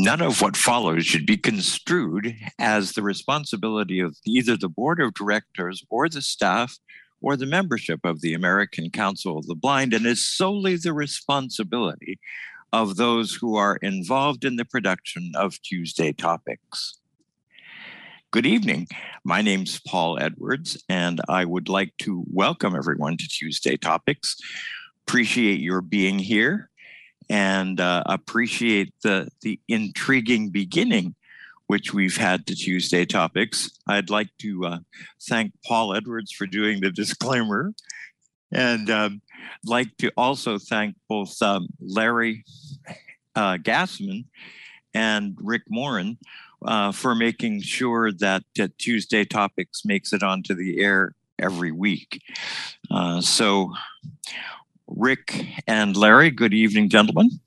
None of what follows should be construed as the responsibility of either the board of directors or the staff or the membership of the American Council of the Blind and is solely the responsibility of those who are involved in the production of Tuesday Topics. Good evening. My name's Paul Edwards, and I would like to welcome everyone to Tuesday Topics. Appreciate your being here and uh, appreciate the, the intriguing beginning which we've had to Tuesday topics. I'd like to uh, thank Paul Edwards for doing the disclaimer, and um, like to also thank both um, Larry uh, Gassman and Rick Morin uh, for making sure that uh, Tuesday topics makes it onto the air every week. Uh, so, Rick and Larry, good evening, gentlemen.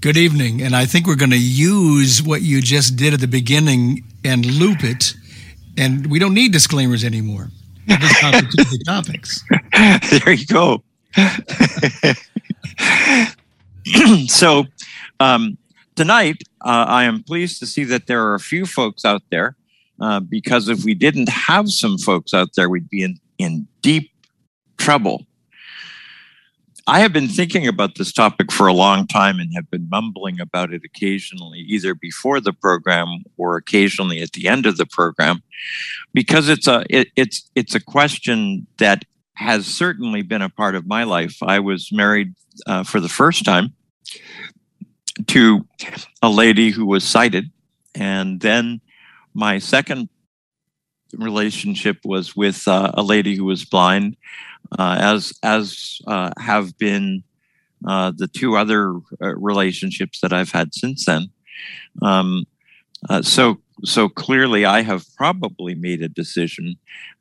Good evening. And I think we're going to use what you just did at the beginning and loop it. And we don't need disclaimers anymore. the topics. There you go. so, um, tonight, uh, I am pleased to see that there are a few folks out there uh, because if we didn't have some folks out there, we'd be in, in deep trouble. I have been thinking about this topic for a long time and have been mumbling about it occasionally, either before the program or occasionally at the end of the program, because it's a it, it's it's a question that has certainly been a part of my life. I was married uh, for the first time to a lady who was sighted, and then my second relationship was with uh, a lady who was blind as as uh, have been uh, the two other uh, relationships that I've had since then. Um, uh, so so clearly, I have probably made a decision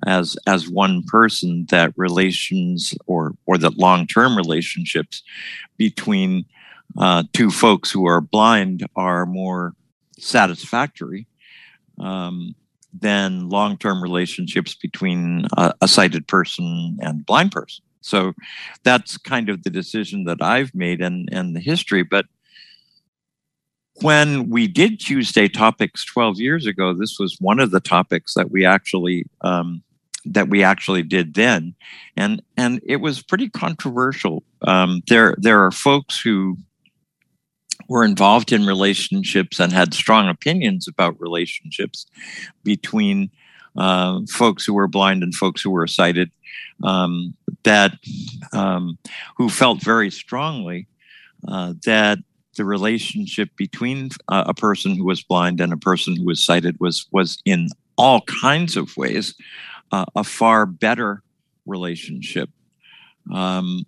as as one person that relations or or that long term relationships between uh, two folks who are blind are more satisfactory. Um, than long term relationships between a, a sighted person and blind person. So that's kind of the decision that I've made and, and the history. But when we did Tuesday topics 12 years ago, this was one of the topics that we actually um, that we actually did then, and and it was pretty controversial. Um, there there are folks who were involved in relationships and had strong opinions about relationships between uh, folks who were blind and folks who were sighted um, that um, who felt very strongly uh, that the relationship between uh, a person who was blind and a person who was sighted was was in all kinds of ways uh, a far better relationship. Um,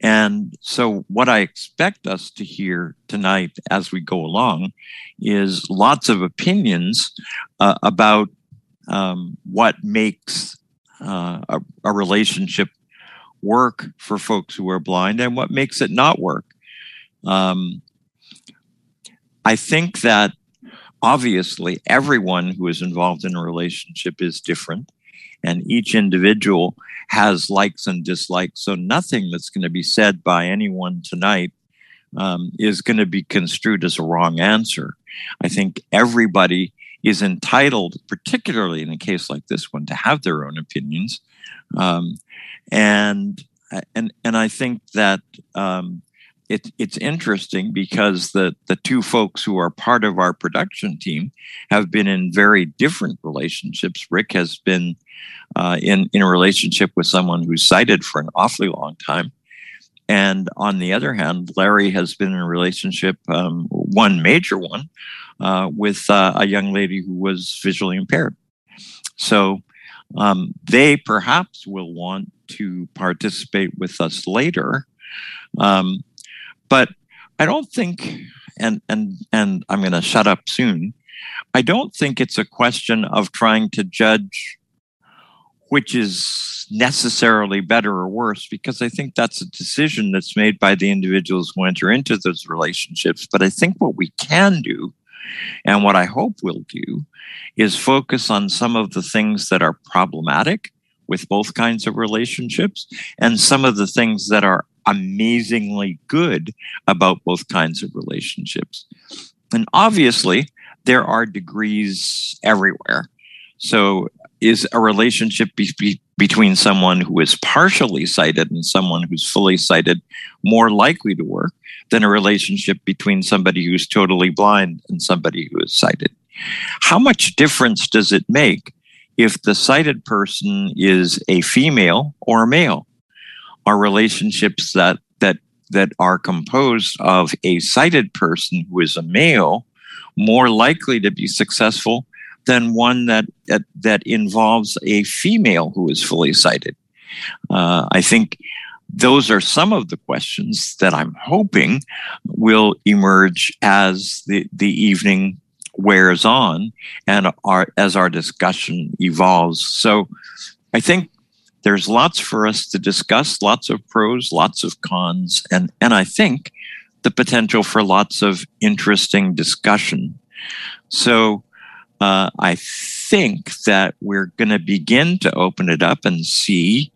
and so, what I expect us to hear tonight as we go along is lots of opinions uh, about um, what makes uh, a, a, relationship work for folks who are blind and what makes it not work. Um, I think that obviously everyone who is involved in a relationship is different, and each individual has likes and dislikes. So nothing that's going to be said by anyone tonight um, is going to be construed as a wrong answer. I think everybody is entitled, particularly in a case like this one, to have their own opinions. Um, and and and I think that um, it, it's interesting because the the two folks who are part of our production team have been in very different relationships. Rick has been uh, in in a relationship with someone who's sighted for an awfully long time, and on the other hand, Larry has been in a relationship, um, one major one, uh, with uh, a young lady who was visually impaired. So um, they perhaps will want to participate with us later. Um, but I don't think, and and and I'm going to shut up soon. I don't think it's a question of trying to judge which is necessarily better or worse because I think that's a decision that's made by the individuals who enter into those relationships. But I think what we can do and what I hope we'll do is focus on some of the things that are problematic with both kinds of relationships and some of the things that are amazingly good about both kinds of relationships. and obviously, there are degrees everywhere. So, is a relationship be- be- between someone who is partially sighted and someone who's fully sighted more likely to work than a relationship between somebody who's totally blind and somebody who is sighted? How much difference does it make if the sighted person is a female or a male? Are relationships that that that are composed of a sighted person who is a male more likely to be successful than one that that, that involves a female who is fully sighted? Uh, I think those are some of the questions that I'm hoping will emerge as the, the evening wears on and our, as our discussion evolves. So I think there's lots for us to discuss, lots of pros, lots of cons, and, and I think the potential for lots of interesting discussion. So uh, I think that we're going to begin to open it up and see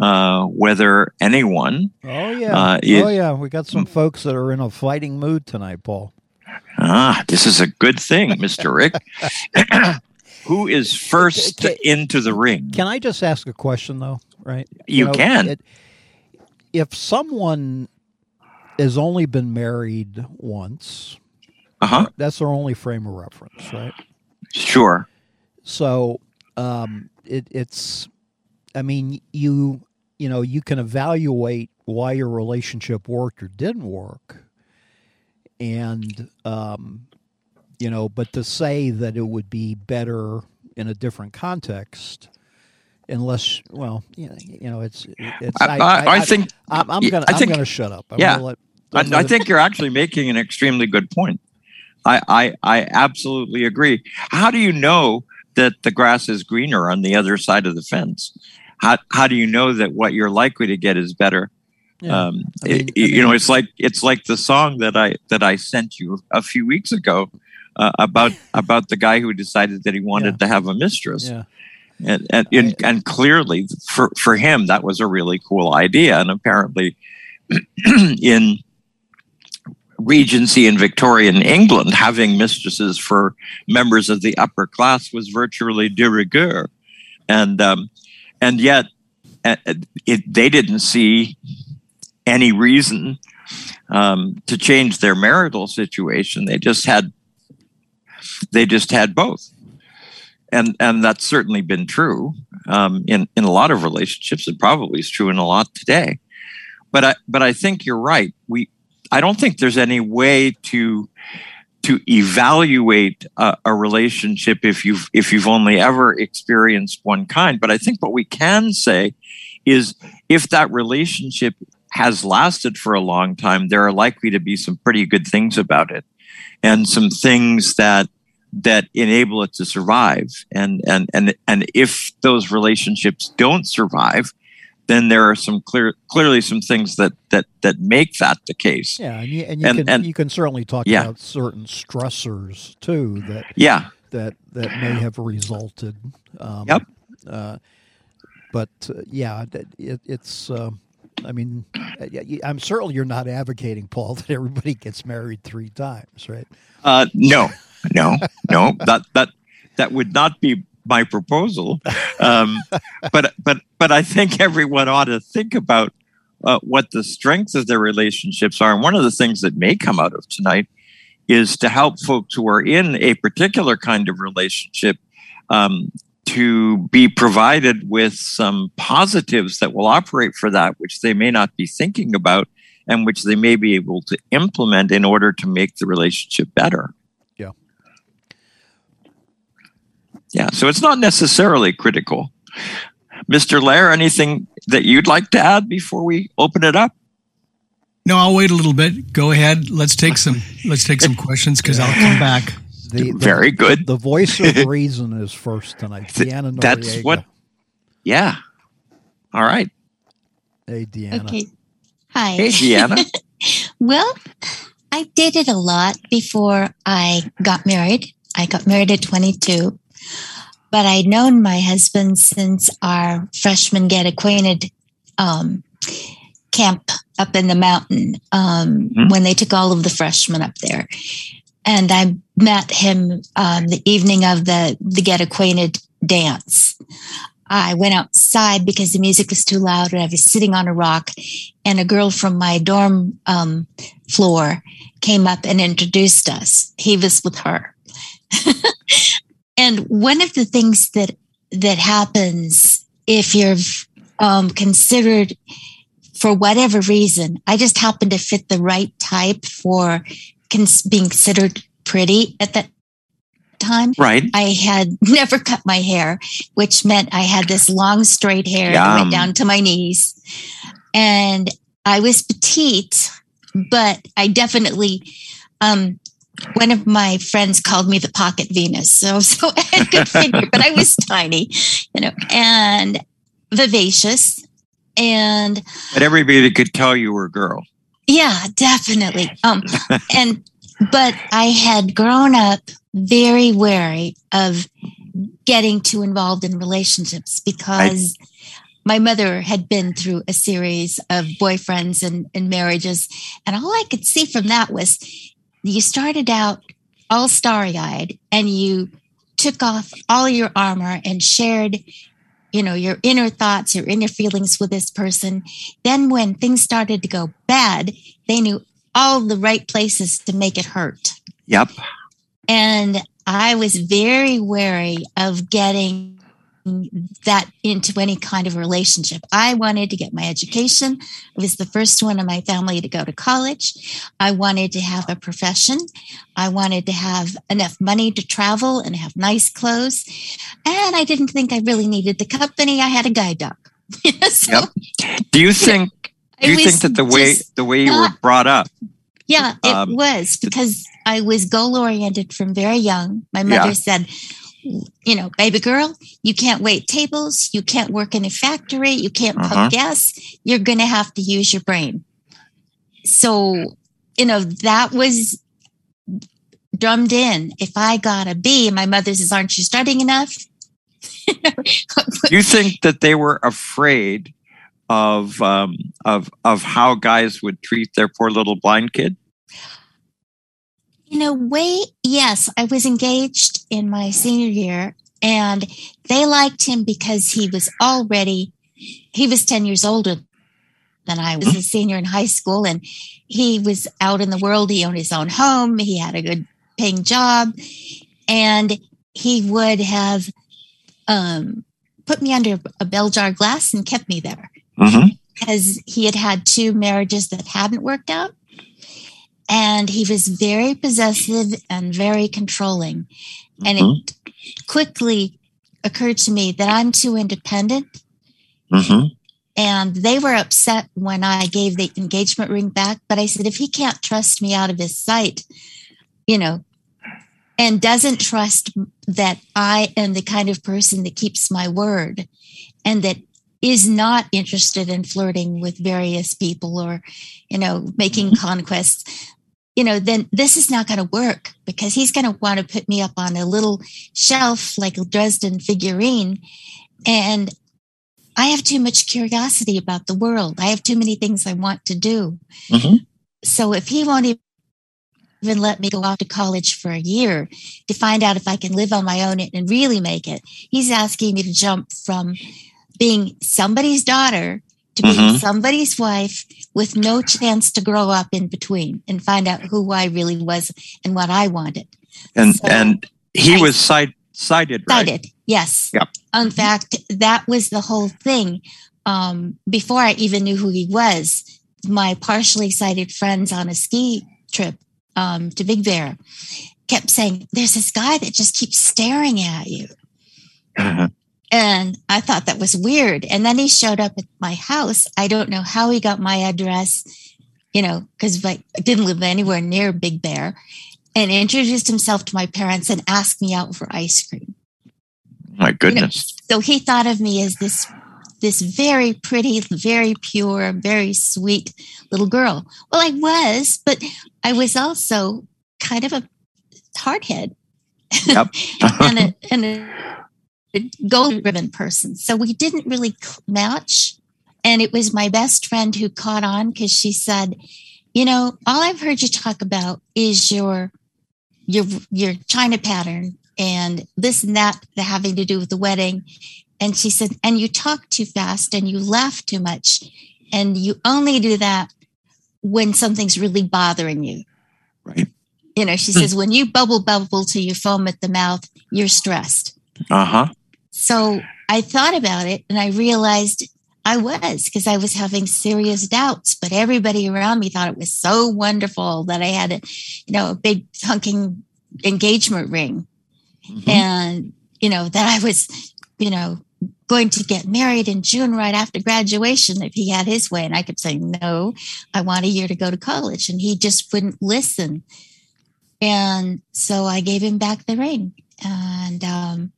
uh, whether anyone. Oh yeah, uh, oh yeah, we got some folks that are in a fighting mood tonight, Paul. Ah, this is a good thing, Mister Rick. Who is first can, into the ring? Can I just ask a question, though? Right? You, you know, can. It, if someone has only been married once, uh-huh. that's their only frame of reference, right? Sure. So um, it, it's, I mean, you you know you can evaluate why your relationship worked or didn't work, and um, you know, but to say that it would be better in a different context unless well you know, you know it's it's I, I, I, I think I'm, I'm, gonna I think, am gonna shut up. I'm yeah. let, I, think you're actually making an extremely good point. I, I I absolutely agree. How do you know that the grass is greener on the other side of the fence? How how do you know that what you're likely to get is better? Yeah. um, I mean, it, you know it's like it's like the song that I that I sent you a few weeks ago uh, about about the guy who decided that he wanted yeah. to have a mistress. Yeah. And and, and, and clearly for, for him that was a really cool idea. And apparently in Regency in Victorian England, having mistresses for members of the upper class was virtually de rigueur, and um, and yet uh, it, they didn't see any reason um, to change their marital situation. They just had they just had both. And, and that's certainly been true um, in, in a lot of relationships. It probably is true in a lot today. But I, but I think you're right. We, I don't think there's any way to to evaluate a, a, relationship if you've if you've only ever experienced one kind but i think what we can say is if that relationship has lasted for a long time there are likely to be some pretty good things about it and some things that that enable it to survive. And and and and if those relationships don't survive, then there are some clear clearly some things that that that make that the case. Yeah, and you, and you and, can and, you can certainly talk yeah. about certain stressors too that yeah that that may have resulted. Um, yep. Uh, but uh, yeah, it, it's. Uh, I mean, I'm certainly you're not advocating, Paul, that everybody gets married three times, right? Uh, no, no, no. that that that would not be my proposal. Um, but but but I think everyone ought to think about uh, what the strengths of their relationships are. And one of the things that may come out of tonight is to help folks who are in a particular kind of relationship um, to be provided with some positives that will operate for that, which they may not be thinking about and which they may be able to implement in order to make the relationship better. Yeah. Yeah. So it's not necessarily critical. Mr. Lair, anything that you'd like to add before we open it up? No, I'll wait a little bit. Go ahead. Let's take some let's take some questions because I'll come back. The, the, Very good. The voice of reason is first tonight. Deanna Noriega. That's what. Yeah. All right. Hey, Deanna. Okay. Hi. Hey, Deanna. well, I dated a lot before I got married. I got married at 22, but I'd known my husband since our freshman get acquainted um, camp up in the mountain um, mm-hmm. when they took all of the freshmen up there. and I met him um, the evening of the the get acquainted dance. I went outside because the music was too loud, and I was sitting on a rock, and a girl from my dorm um, floor came up and introduced us. He was with her, and one of the things that that happens if you're um, considered for whatever reason, I just happened to fit the right type for cons- being considered pretty at that time. Right. I had never cut my hair, which meant I had this long straight hair that went down to my knees. And I was petite, but I definitely um one of my friends called me the pocket Venus. So so I had good figure, but I was tiny, you know, and vivacious. And but everybody could tell you were a girl. Yeah, definitely. Um and but I had grown up very wary of getting too involved in relationships because I, my mother had been through a series of boyfriends and, and marriages. And all I could see from that was you started out all starry eyed and you took off all your armor and shared you know your inner thoughts your inner feelings with this person. Then when things started to go bad they knew all the right places to make it hurt. Yep. And I was very wary of getting that into any kind of relationship. I wanted to get my education. I was the first one in my family to go to college. I wanted to have a profession. I wanted to have enough money to travel and have nice clothes. And I didn't think I really needed the company. I had a guide dog. so, yep. Do you think do you think that the way the way you not, were brought up? Yeah, it um, was because I was goal oriented from very young. My mother yeah. said, you know, baby girl, you can't wait tables, you can't work in a factory, you can't pump uh-huh. gas, you're going to have to use your brain. So, you know, that was drummed in. If I got a B, my mother says, Aren't you studying enough? you think that they were afraid of um, of of how guys would treat their poor little blind kid? In a way, yes. I was engaged in my senior year and they liked him because he was already, he was 10 years older than I was a senior in high school and he was out in the world. He owned his own home. He had a good paying job and he would have um, put me under a bell jar glass and kept me there mm-hmm. because he had had two marriages that hadn't worked out and he was very possessive and very controlling. And mm-hmm. it quickly occurred to me that I'm too independent. Mm-hmm. And they were upset when I gave the engagement ring back. But I said, if he can't trust me out of his sight, you know, and doesn't trust that I am the kind of person that keeps my word and that is not interested in flirting with various people or, you know, making mm-hmm. conquests, you know, then this is not going to work because he's going to want to put me up on a little shelf like a Dresden figurine. And I have too much curiosity about the world. I have too many things I want to do. Mm-hmm. So if he won't even let me go off to college for a year to find out if I can live on my own and really make it, he's asking me to jump from being somebody's daughter to be mm-hmm. somebody's wife with no chance to grow up in between and find out who I really was and what I wanted. And so and he I, was side sided, right? Yes. Yep. In fact, that was the whole thing. Um, before I even knew who he was, my partially sighted friends on a ski trip um, to Big Bear kept saying, "There's this guy that just keeps staring at you." Uh-huh. And I thought that was weird. And then he showed up at my house. I don't know how he got my address, you know, because I didn't live anywhere near Big Bear, and introduced himself to my parents and asked me out for ice cream. My goodness. You know, so he thought of me as this this very pretty, very pure, very sweet little girl. Well, I was, but I was also kind of a hardhead. Yep. and a, and a gold ribbon person. So we didn't really match. And it was my best friend who caught on because she said, You know, all I've heard you talk about is your your your china pattern and this and that having to do with the wedding. And she said, and you talk too fast and you laugh too much. And you only do that when something's really bothering you. Right. You know, she says, when you bubble bubble till you foam at the mouth, you're stressed. Uh huh. So I thought about it and I realized I was because I was having serious doubts, but everybody around me thought it was so wonderful that I had a, you know, a big hunking engagement ring Mhm. and, you know, that I was, you know, going to get married in June right after graduation if he had his way. And I kept saying, no, I want a year to go to college. And he just wouldn't listen. And so I gave him back the ring. And um,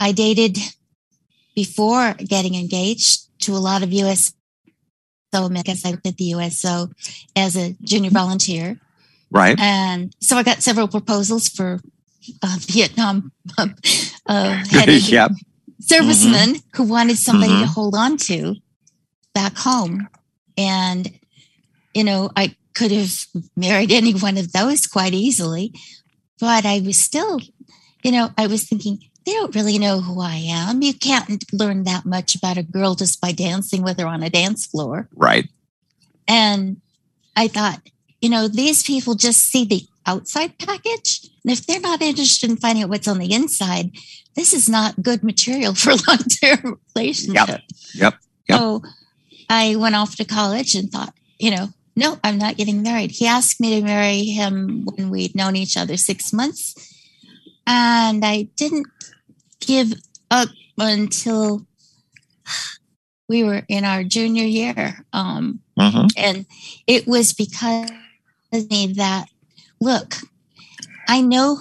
I dated before getting engaged to a lot of US so because I did the USO as a junior volunteer. Right. And so I got several proposals for uh, Vietnam um, uh, headed yep. servicemen who wanted somebody to Mhm. hold on to back home. And, you know, I could have married any one of those quite easily, but I was still, you know, I was thinking, they don't really know who I am. You can't learn that much about a girl just by dancing with her on a dance floor. Right. And I thought, you know, these people just see the outside package. And if they're not interested in finding out what's on the inside, this is not good material for long term relationship. Yep. Yep. So I went off to college and thought, you know, no, I'm not getting married. He asked me to marry him when we'd known each other six months. And I didn't give up until we were in our junior year. Um, hmm and it was because of me that look i know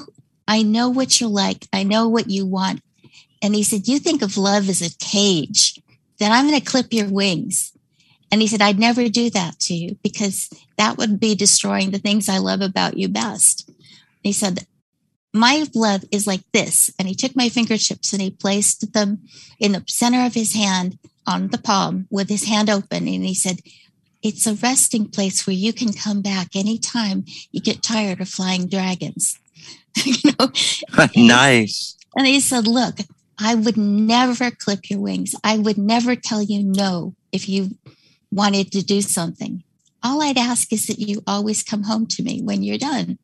i know what you're like. I know what you want. And he said you think of love as a cage. Then i'm going to clip your wings. And he said i'd never do that to you because that would be destroying the things i love about you best. He said my love is like this and he took my fingertips and he placed them in the center of his hand on the palm with his hand open and he said it's a resting place where you can come back anytime you get tired of flying dragons. you know, nice. and he said, "Look, I would never clip your wings. I would never tell you no if you wanted to do something. All I'd ask is that you always come home to me when you're done."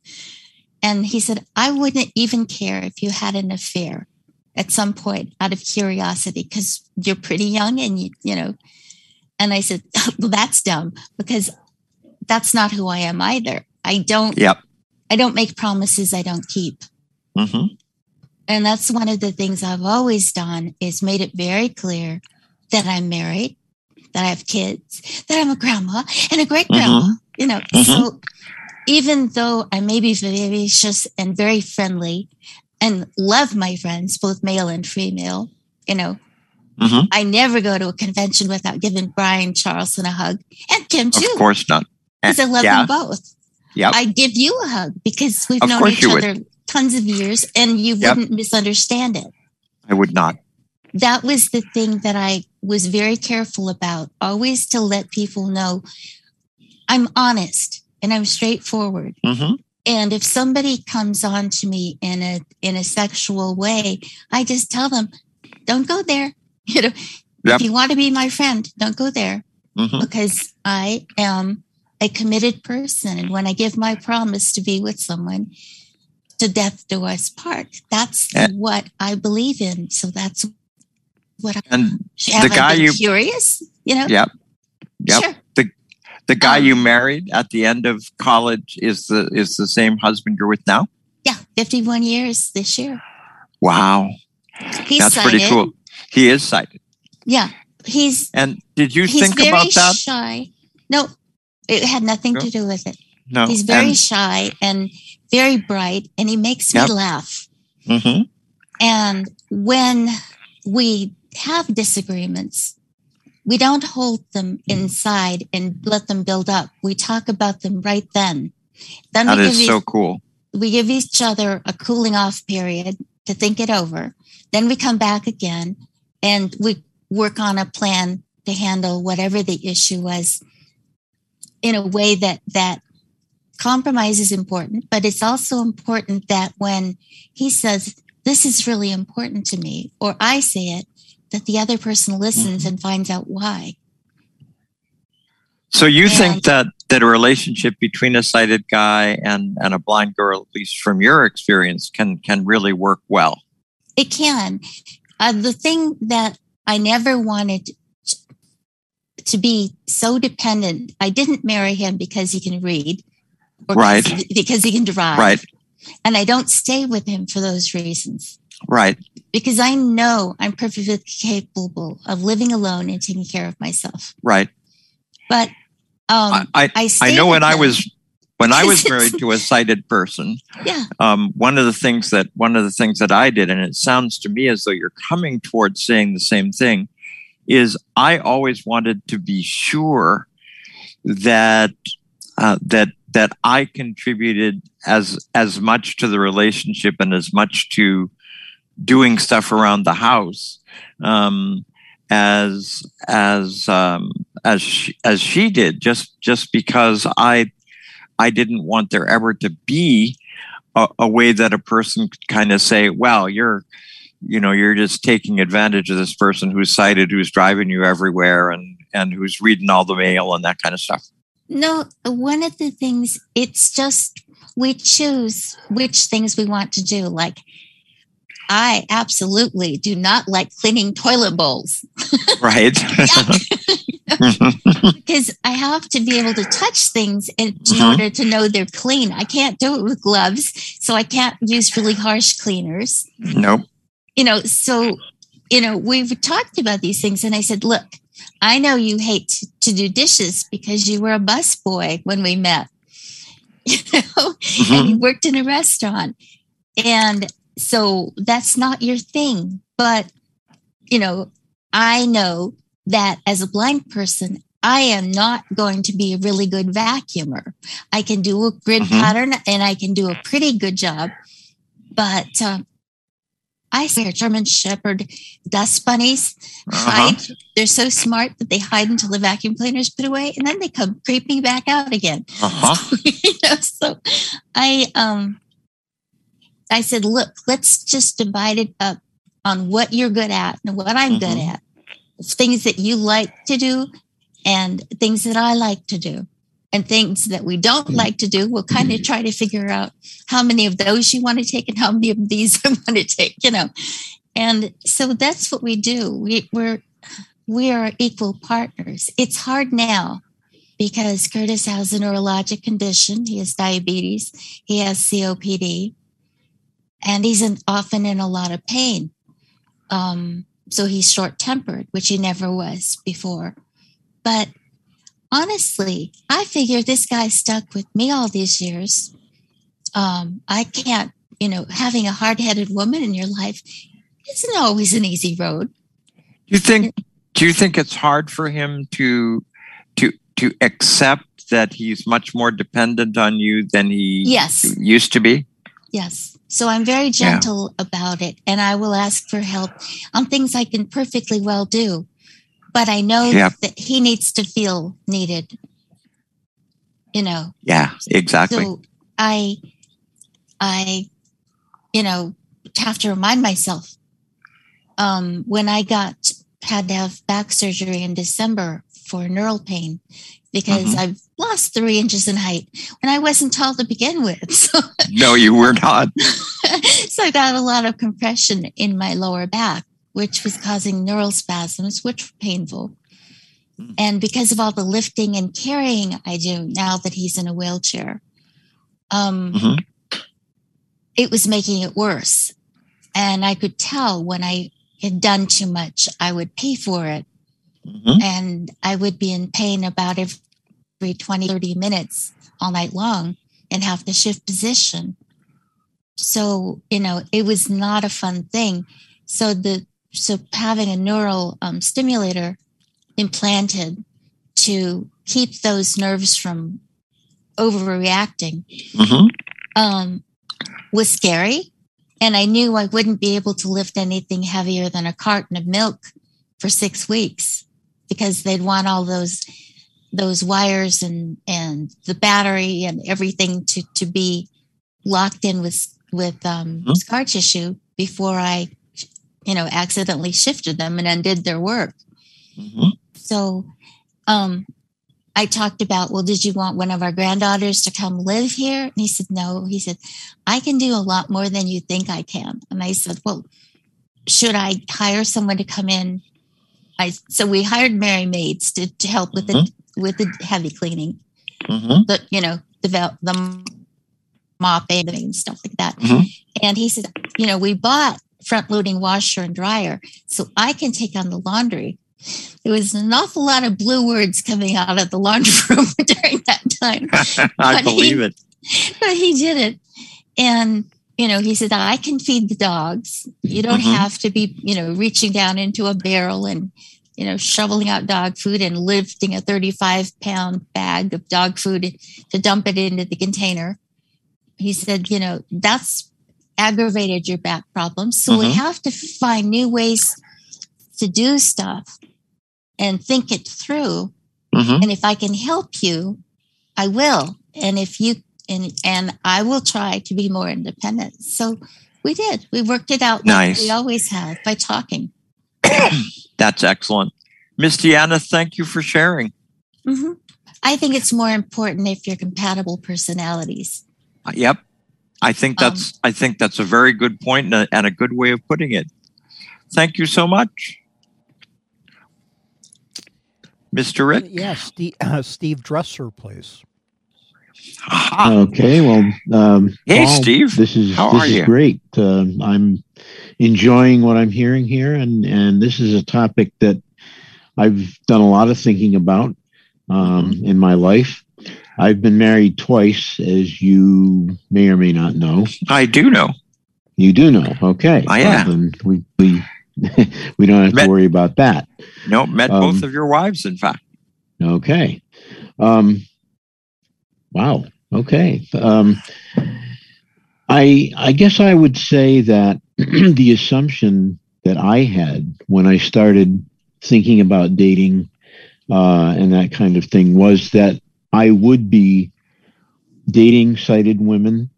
And he said, "I wouldn't even care if you had an affair at some point out of curiosity because you're pretty young and you, you know." And I said, well, that's dumb because that's not who I am either. I don't, Yep. I don't make promises I don't keep. hmm And that's one of the things I've always done is made it very clear that I'm married, that I have kids, that I'm a grandma and a great grandma, you know. Mhm. So even though I may be vivacious and very friendly and love my friends, both male and female, you know, hmm I never go to a convention without giving Brian Charlson a hug and Kim too. Of course not. because I love yeah. them both. Yep. I give you a hug because we've Of known each you would. other tons of years and you Yep. wouldn't misunderstand it. I would not. That was the thing that I was very careful about, always to let people know I'm honest and I'm straightforward. hmm And if somebody comes on to me in a in a sexual way, I just tell them, don't go there. You know, Yep. if you want to be my friend, don't go there hmm because I am a committed person. And when I give my promise to be with someone, to death do us part, that's And- what I believe in. So that's what I And have guy you- curious, you know? Yep. Yep. Sure. The guy Um, you married at the end of college is the is the same husband you're with now. Yeah, 51 years this year. Wow, He's that's pretty cool. He is sighted. Yeah, he's And did you think about that? shy. No, it had nothing No? to do with it. No. He's very shy and very bright, and he makes me Yep. laugh. hmm And when we have disagreements, we don't hold them hmm. inside and let them build up. We talk about them right then. Then That we is give, so each, cool. we give each other a cooling off period to think it over. Then we come back again and we work on a plan to handle whatever the issue was in a way that that compromise is important, but it's also important that when he says, This is really important to me, or I say it, that the other person listens mm-hmm. and finds out why. So you and, think that that a relationship between a sighted guy and, and a blind girl, at least from your experience, can can really work well? It can. Uh, the thing that I never wanted to be so dependent. I didn't marry him because he can read, right? Because, because he can drive, right? And I don't stay with him for those reasons, right? Because I know I'm perfectly capable of living alone and taking care of myself, right? But um, I I, I know when I was when I was married to a sighted person, yeah. Um, one of the things that one of the things that I did, and it sounds to me as though you're coming towards saying the same thing, is I always wanted to be sure that uh, that that I contributed as as much to the relationship and as much to doing stuff around the house um, as as um, as she, as she did just just because I I didn't want there ever to be a, a way that a person could kind of say, well, you're, you know, you're just taking advantage of this person who's sighted, who's driving you everywhere and, and who's reading all the mail and that kind of stuff. No, one of the things, it's just we choose which things we want to do. Like, I absolutely do not like cleaning toilet bowls. Right. because I have to be able to touch things in, mm-hmm. order to know they're clean. I can't do it with gloves, so I can't use really harsh cleaners. Nope. You know, so you know, we've talked about these things, and I said, look, I know you hate to, do dishes because you were a busboy when we met. You know, mm-hmm. and you worked in a restaurant. And so that's not your thing. But, you know, I know that as a blind person, I am not going to be a really good vacuumer. I can do a grid mm-hmm. pattern and I can do a pretty good job, but um, I swear German Shepherd dust bunnies uh-huh. hide. They're so smart that they hide until the vacuum cleaners put away, and then they come creeping back out again. Uh-huh. you know, so I um I said, look, let's just divide it up on what you're good at and what I'm mm-hmm. good at things that you like to do and things that I like to do. And things that we don't mm-hmm. like to do, we'll kind of try to figure out how many of those you want to take and how many of these I want to take, you know. And so that's what we do. We, we're we are equal partners. It's hard now because Curtis has a neurologic condition. He has diabetes. He has COPD, and he's in, often in a lot of pain. Um, so he's short tempered, which he never was before. But honestly, I figure this guy stuck with me all these years. Um, I can't, you know, having a hard headed woman in your life isn't always an easy road. Do you think? Do you think it's hard for him to to to accept that he's much more dependent on you than he yes. used to be? Yes. So I'm very gentle yeah. about it and I will ask for help on things I can perfectly well do. But I know yeah. that he needs to feel needed. You know. Yeah, exactly. So I I you know have to remind myself um when I got had to have back surgery in December for neural pain because mm-hmm. I've lost three inches in height when I wasn't tall to begin with. So, no, you were not. so I got a lot of compression in my lower back, which was causing neural spasms, which were painful. Mm. And because of all the lifting and carrying I do now that he's in a wheelchair, um, mm-hmm. it was making it worse. And I could tell when I had done too much, I would pay for it. Mm-hmm. And I would be in pain about every every 20, 30 minutes all night long and have to shift position. So, you know, it was not a fun thing. So the so having a neural um, stimulator implanted to keep those nerves from overreacting mm-hmm. um, was scary. And I knew I wouldn't be able to lift anything heavier than a carton of milk for six weeks because they'd want all those those wires and and the battery and everything to to be locked in with with um, mm-hmm. scar tissue before I, you know, accidentally shifted them and undid their work. Mm-hmm. So, um, I talked about, well, did you want one of our granddaughters to come live here? And he said, no. He said, I can do a lot more than you think I can. And I said, well, should I hire someone to come in? I so we hired Merry Maids to, to help with mm-hmm. the with the heavy cleaning, mm-hmm. the you know the the mopping and stuff like that. Mm-hmm. And he said, you know, we bought front loading washer and dryer, so I can take on the laundry. There was an awful lot of blue words coming out of the laundry room during that time. I believe he, it. But he did it. And, you know, he said, I can feed the dogs. You don't mm-hmm. have to be, you know, reaching down into a barrel and, you know, shoveling out dog food and lifting a 35 pound bag of dog food to dump it into the container. He said, you know, that's aggravated your back problems. So mm-hmm. we have to find new ways to do stuff and think it through. Mm-hmm. And if I can help you, I will. And if you and and I will try to be more independent. So we did. We worked it out nice. we always have by talking. That's excellent. Miss Deanna, thank you for sharing. Mm-hmm. I think it's more important if you're compatible personalities. Uh, yep. I think that's um, I think that's a very good point and a, and a good way of putting it. Thank you so much. Mr. Rick? Yes, Steve, uh, Steve Dresser, please. Okay, well, um, hey, Paul, Steve. This is How this is you? great. Uh, I'm enjoying what I'm hearing here, and and this is a topic that I've done a lot of thinking about um, mm-hmm. in my life. I've been married twice, as you may or may not know. I do know. You do know. Okay. I am. Well, we we we don't have met, to worry about that. No, met um, both of your wives, in fact. Okay. Um, wow. Okay. Um, I I guess I would say that the assumption that I had when I started thinking about dating uh, and that kind of thing was that I would be dating sighted women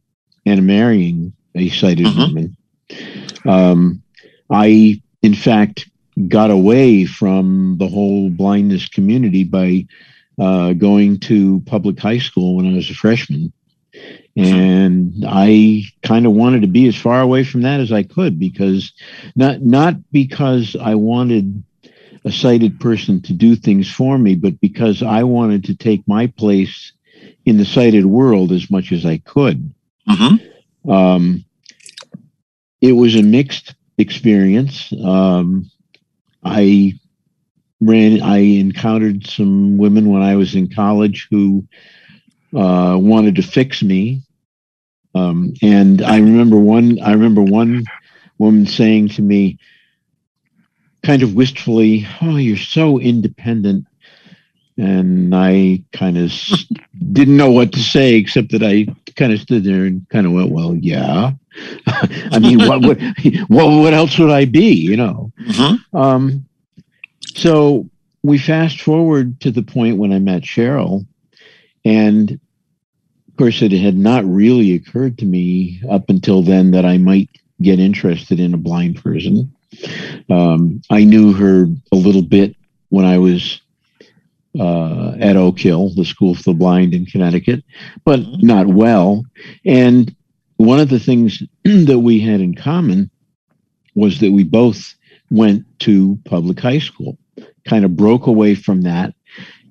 and marrying a sighted mm-hmm. woman. Um, I in fact, got away from the whole blindness community by uh, going to public high school when I was a freshman. And I kind of wanted to be as far away from that as I could because not not because I wanted a sighted person to do things for me, but because I wanted to take my place in the sighted world as much as I could. Mm-hmm. Um, it was a mixed experience. Um, I ran, I encountered some women when I was in college who uh, wanted to fix me. Um, and I remember one, I remember one woman saying to me, kind of wistfully, Oh, you're so independent. And I kind of didn't know what to say, except that I kind of stood there and kind of went, Well, yeah. I mean, what, what, what, what else would I be, you know? Mm-hmm. Um, so we fast forward to the point when I met Cheryl, and of course, it had not really occurred to me up until then that I might get interested in a blind person. Um, I knew her a little bit when I was uh, at Oak Hill, the School for the Blind in Connecticut, but not well. And one of the things that we had in common was that we both went to public high school, kind of broke away from that.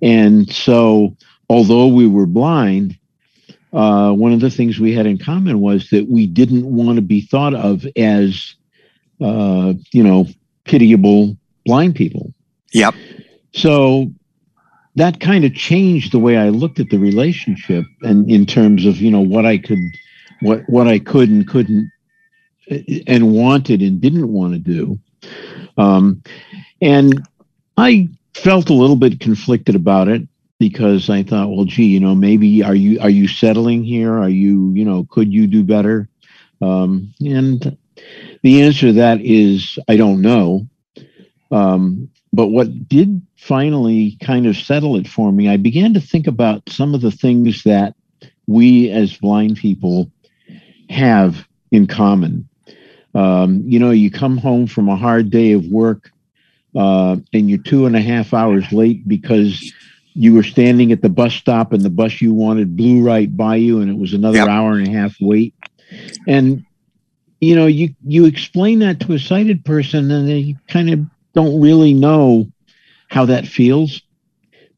And so, although we were blind, uh, one of the things we had in common was that we didn't want to be thought of as, uh, you know, pitiable blind people. Yep. So that kind of changed the way I looked at the relationship and in terms of, you know, what I could what what I could and couldn't and wanted and didn't want to do. Um, and I felt a little bit conflicted about it because I thought, well, gee, you know, maybe are you are you settling here? Are you, you know, could you do better? Um, and the answer to that is I don't know. Um, but what did finally kind of settle it for me, I began to think about some of the things that we as blind people have in common. Um, you know, you come home from a hard day of work uh, and you're two and a half hours late because you were standing at the bus stop and the bus you wanted blew right by you and it was another yep. hour and a half wait. And you know, you you explain that to a sighted person and they kind of don't really know how that feels.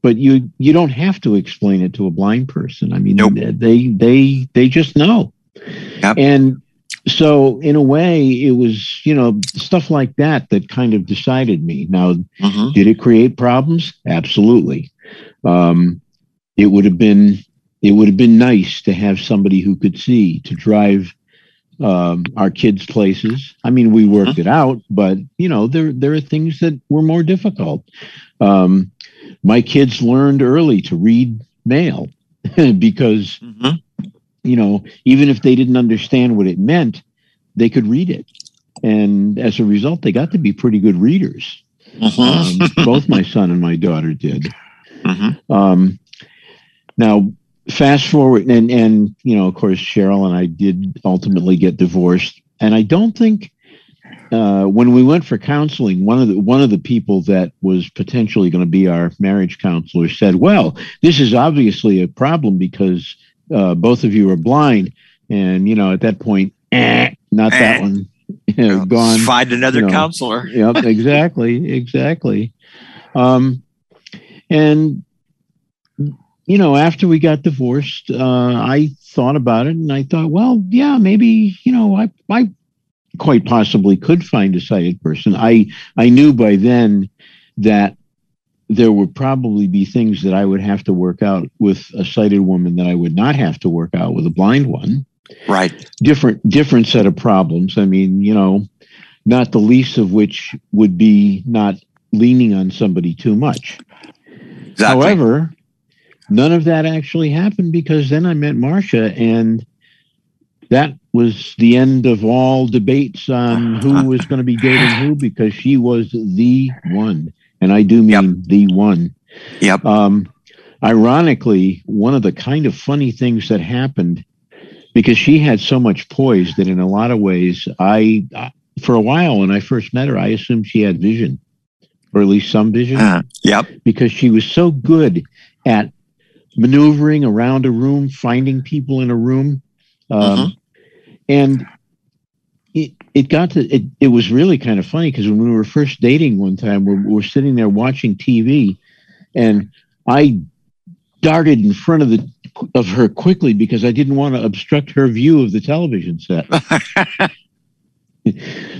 But you you don't have to explain it to a blind person. I mean, nope. they they they just know. Yep. And so in a way it was you know stuff like that that kind of decided me. Now mm-hmm. did it create problems? Absolutely. Um, it would have been it would have been nice to have somebody who could see to drive um, our kids places. I mean we worked mm-hmm. it out but you know there there are things that were more difficult. Um, my kids learned early to read mail because mm-hmm you know, even if they didn't understand what it meant, they could read it. And as a result, they got to be pretty good readers. Mm-hmm. Um, both my son and my daughter did. Mm-hmm. Um, now, fast forward, and and you know, of course, Cheryl and I did ultimately get divorced, and I don't think uh, when we went for counseling, one of the one of the people that was potentially going to be our marriage counselor said, "Well, this is obviously a problem because uh, both of you are blind, and you know at that point, eh, not eh. that one. You know, gone. Find another you know. counselor. yep, exactly, exactly. Um, and you know, after we got divorced, uh, I thought about it, and I thought, well, yeah, maybe you know, I I quite possibly could find a sighted person. I I knew by then that there would probably be things that I would have to work out with a sighted woman that I would not have to work out with a blind one. Right. Different different set of problems. I mean, you know, not the least of which would be not leaning on somebody too much. Exactly. However, none of that actually happened because then I met Marcia and that was the end of all debates on who was going to be dating who because she was the one and I do mean yep. the one. Yep. Um, ironically, one of the kind of funny things that happened because she had so much poise that in a lot of ways, I, for a while when I first met her, I assumed she had vision, or at least some vision. Uh, yep. Because she was so good at maneuvering around a room, finding people in a room. Um, mm-hmm. And it, it got to it, it was really kind of funny because when we were first dating one time we're, we're sitting there watching tv and i darted in front of the of her quickly because i didn't want to obstruct her view of the television set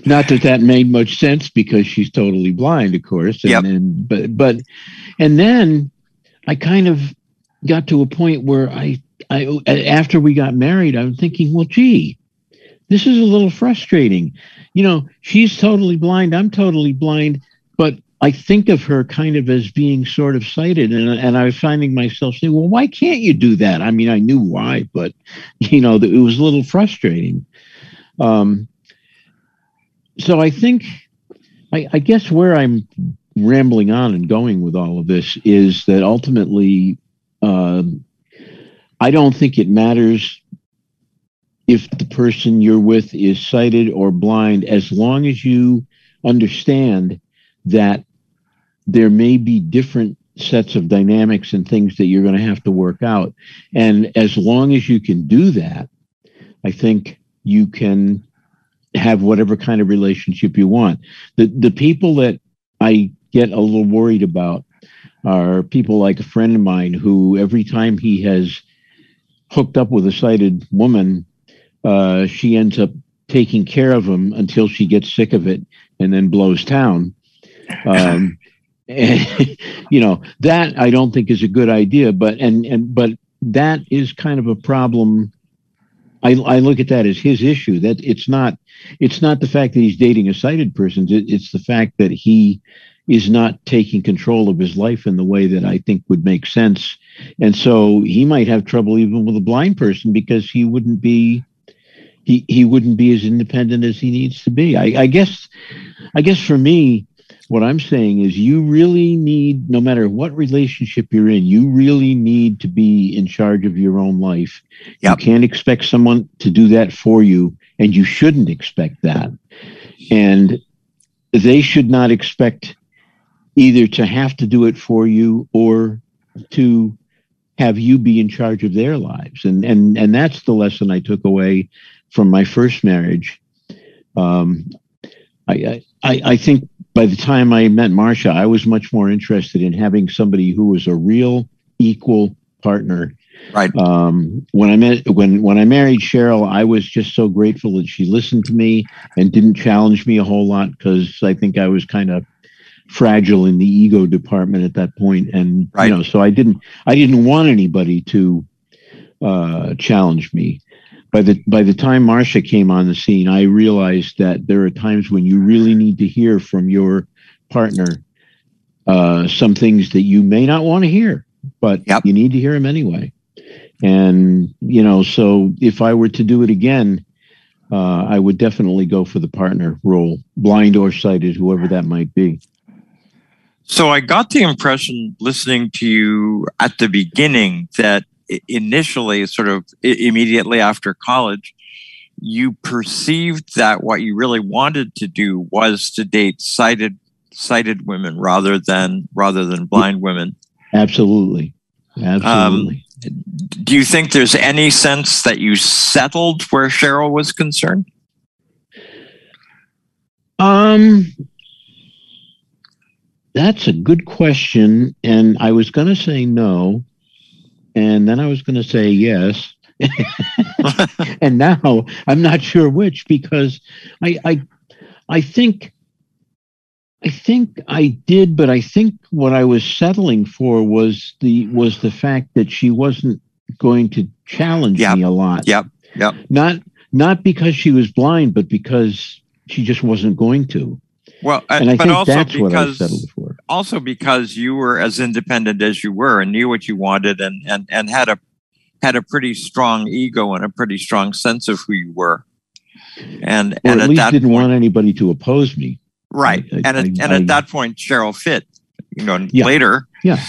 not that that made much sense because she's totally blind of course and, yep. and but but and then i kind of got to a point where i i after we got married i'm thinking well gee this is a little frustrating. You know, she's totally blind. I'm totally blind, but I think of her kind of as being sort of sighted, and, and I was finding myself saying, "Well, why can't you do that?" I mean, I knew why, but you know, it was a little frustrating. Um, so I think, I, I guess, where I'm rambling on and going with all of this is that ultimately, uh, I don't think it matters if the person you're with is sighted or blind, as long as you understand that there may be different sets of dynamics and things that you're going to have to work out. And as long as you can do that, I think you can have whatever kind of relationship you want. The the people that I get a little worried about are people like a friend of mine who every time he has hooked up with a sighted woman uh, she ends up taking care of him until she gets sick of it and then blows town. Um, and, you know that I don't think is a good idea, but and and but that is kind of a problem. I, I look at that as his issue. That it's not it's not the fact that he's dating a sighted person. It, it's the fact that he is not taking control of his life in the way that I think would make sense. And so he might have trouble even with a blind person because he wouldn't be he he wouldn't be as independent as he needs to be. I, I guess I guess for me, what I'm saying is you really need, no matter what relationship you're in, you really need to be in charge of your own life. Yep. You can't expect someone to do that for you, and you shouldn't expect that. And they should not expect either to have to do it for you or to have you be in charge of their lives. And and and that's the lesson I took away from my first marriage. Um, I, I I think by the time I met Marcia, I was much more interested in having somebody who was a real equal partner. Right. Um, when I met when when I married Cheryl, I was just so grateful that she listened to me and didn't challenge me a whole lot because I think I was kind of fragile in the ego department at that point, and Right. you know, so I didn't I didn't want anybody to uh, challenge me. By the by the time Marcia came on the scene, I realized that there are times when you really need to hear from your partner uh, some things that you may not want to hear, but Yep. you need to hear them anyway. And you know, so if I were to do it again, uh, I would definitely go for the partner role, blind or sighted, whoever that might be. So I got the impression listening to you at the beginning that i- initially, sort of immediately after college, you perceived that what you really wanted to do was to date sighted sighted women rather than rather than blind women. Absolutely, absolutely. Do you think there's any sense that you settled where Cheryl was concerned? Um, that's a good question, and I was going to say no, and then I was going to say yes, and now I'm not sure which because I I I think I think I did, but I think what I was settling for was the was the fact that she wasn't going to challenge Yep. me a lot. Yep. Yep. Not not because she was blind, but because she just wasn't going to. Well, uh, And I but think also that's what I because also because you were as independent as you were and knew what you wanted and and and had a had a pretty strong ego and a pretty strong sense of who you were and Or and at at least that didn't point want anybody to oppose me. right I- and at, I- and at that point cheryl fit you know Yeah. later Yeah.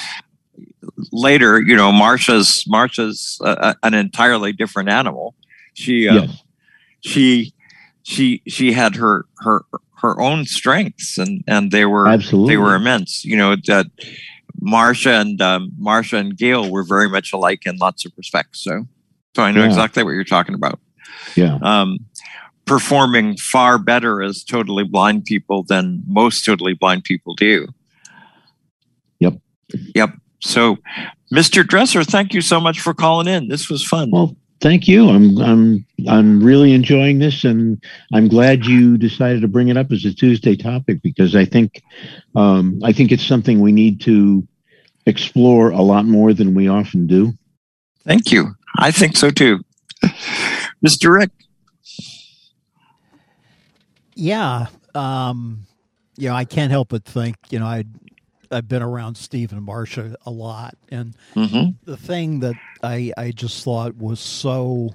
later you know Marcia's Marcia's uh, an entirely different animal she uh, yes. she she she had her her her own strengths and and they were Absolutely. they were immense. You know that Marcia and um, Marcia and Gail were very much alike in lots of respects. So, so I know Yeah. exactly what you're talking about. Yeah. Um, performing far better as totally blind people than most totally blind people do. Yep. Yep. So, Mr. Dresser, thank you so much for calling in. This was fun. Well, thank you. I'm I'm I'm really enjoying this, and I'm glad you decided to bring it up as a Tuesday topic because I think um, I think it's something we need to explore a lot more than we often do. Thank you. I think so too. Mr. Rick. Yeah. Um, you know, I can't help but think, you know, I I've been around Steve and Marcia a lot, and Mm-hmm. the thing that I I just thought was so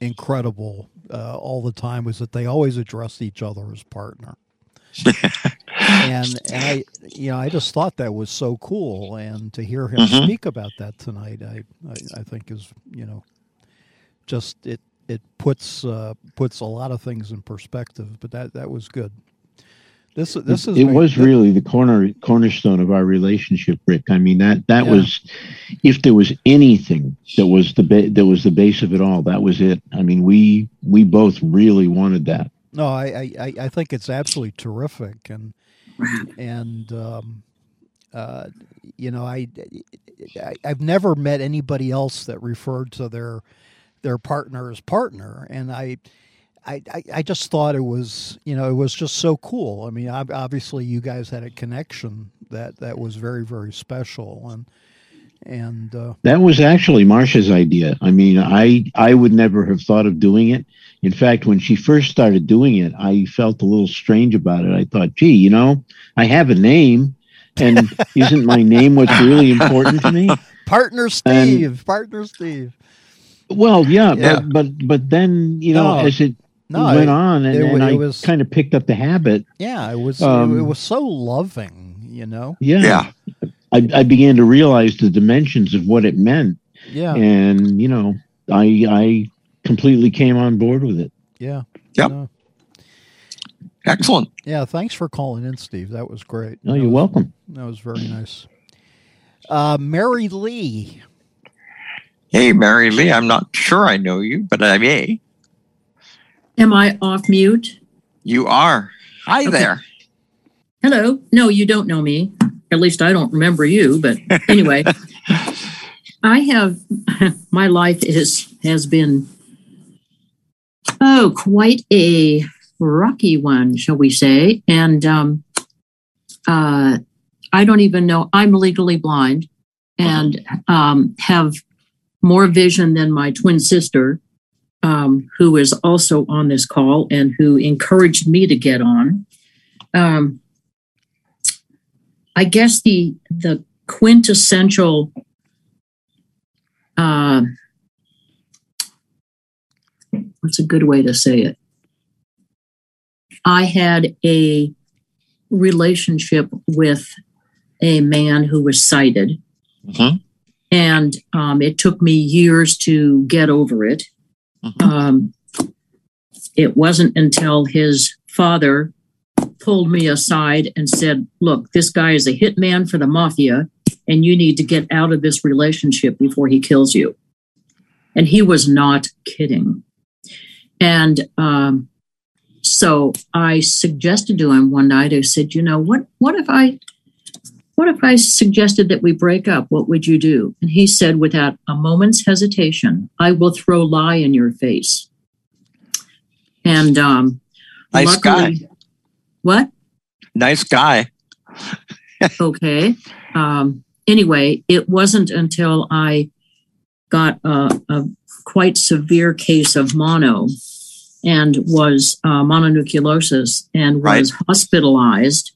incredible uh, all the time was that they always addressed each other as partner. and and I you know I just thought that was so cool, and to hear him Mhm. speak about that tonight, I, I I think is you know just it it puts uh, puts a lot of things in perspective. But that that was good. This this is it was really the corner cornerstone of our relationship, Rick. I mean that that Yeah. was if there was anything that was the ba- that was the base of it all, that was it. I mean we we both really wanted that. No, I, I, I- I think it's absolutely terrific, and and um, uh, you know, I, I I've never met anybody else that referred to their their partner as partner, and I. I, I, I just thought it was you know it was just so cool. I mean, obviously you guys had a connection that that was very very special, and and uh, That was actually Marcia's idea. I mean, I I would never have thought of doing it. In fact, when she first started doing it, I felt a little strange about it. I thought, gee, you know, I have a name, and isn't my name what's really important to me? partner Steve, partner Steve. Well, yeah, Yeah. But, but but then you know, No. as it No, went it- on, and it then it I was- kind of picked up the habit. yeah, it was Um, it was so loving, you know. Yeah, Yeah. I, I began to realize the dimensions of what it meant, Yeah, and you know, I I completely came on board with it. yeah. Yep. No. Excellent. Yeah, thanks for calling in, Steve. That was great. No, That you're was- welcome. That was very nice. Uh, Mary Lee. Hey, Mary Lee, I'm not sure I know you, but I may. Am I off mute? You are. Hi Okay. there. Hello. No, you don't know me. At least I don't remember you. But anyway, I have my life is has been oh quite a rocky one, shall we say? And um, uh, I don't even know. I'm legally blind and um, have more vision than my twin sister, um, who is also on this call and who encouraged me to get on. Um, I guess the the quintessential uh, what's a good way to say it? I had a relationship with a man who was sighted, Mhm. and um, it took me years to get over it. Mhm. Um, it wasn't until his father pulled me aside and said, Look, this guy is a hitman for the mafia, and you need to get out of this relationship before he kills you. And he was not kidding. And um, so I suggested to him one night, I said, You know, what, what if I. What if I suggested that we break up? What would you do? And he said, without a moment's hesitation, I will throw lye in your face. And um, Nice guy. What? Nice guy. okay. Um, anyway, it wasn't until I got a, a quite severe case of mono and was uh, mononucleosis and Right. was hospitalized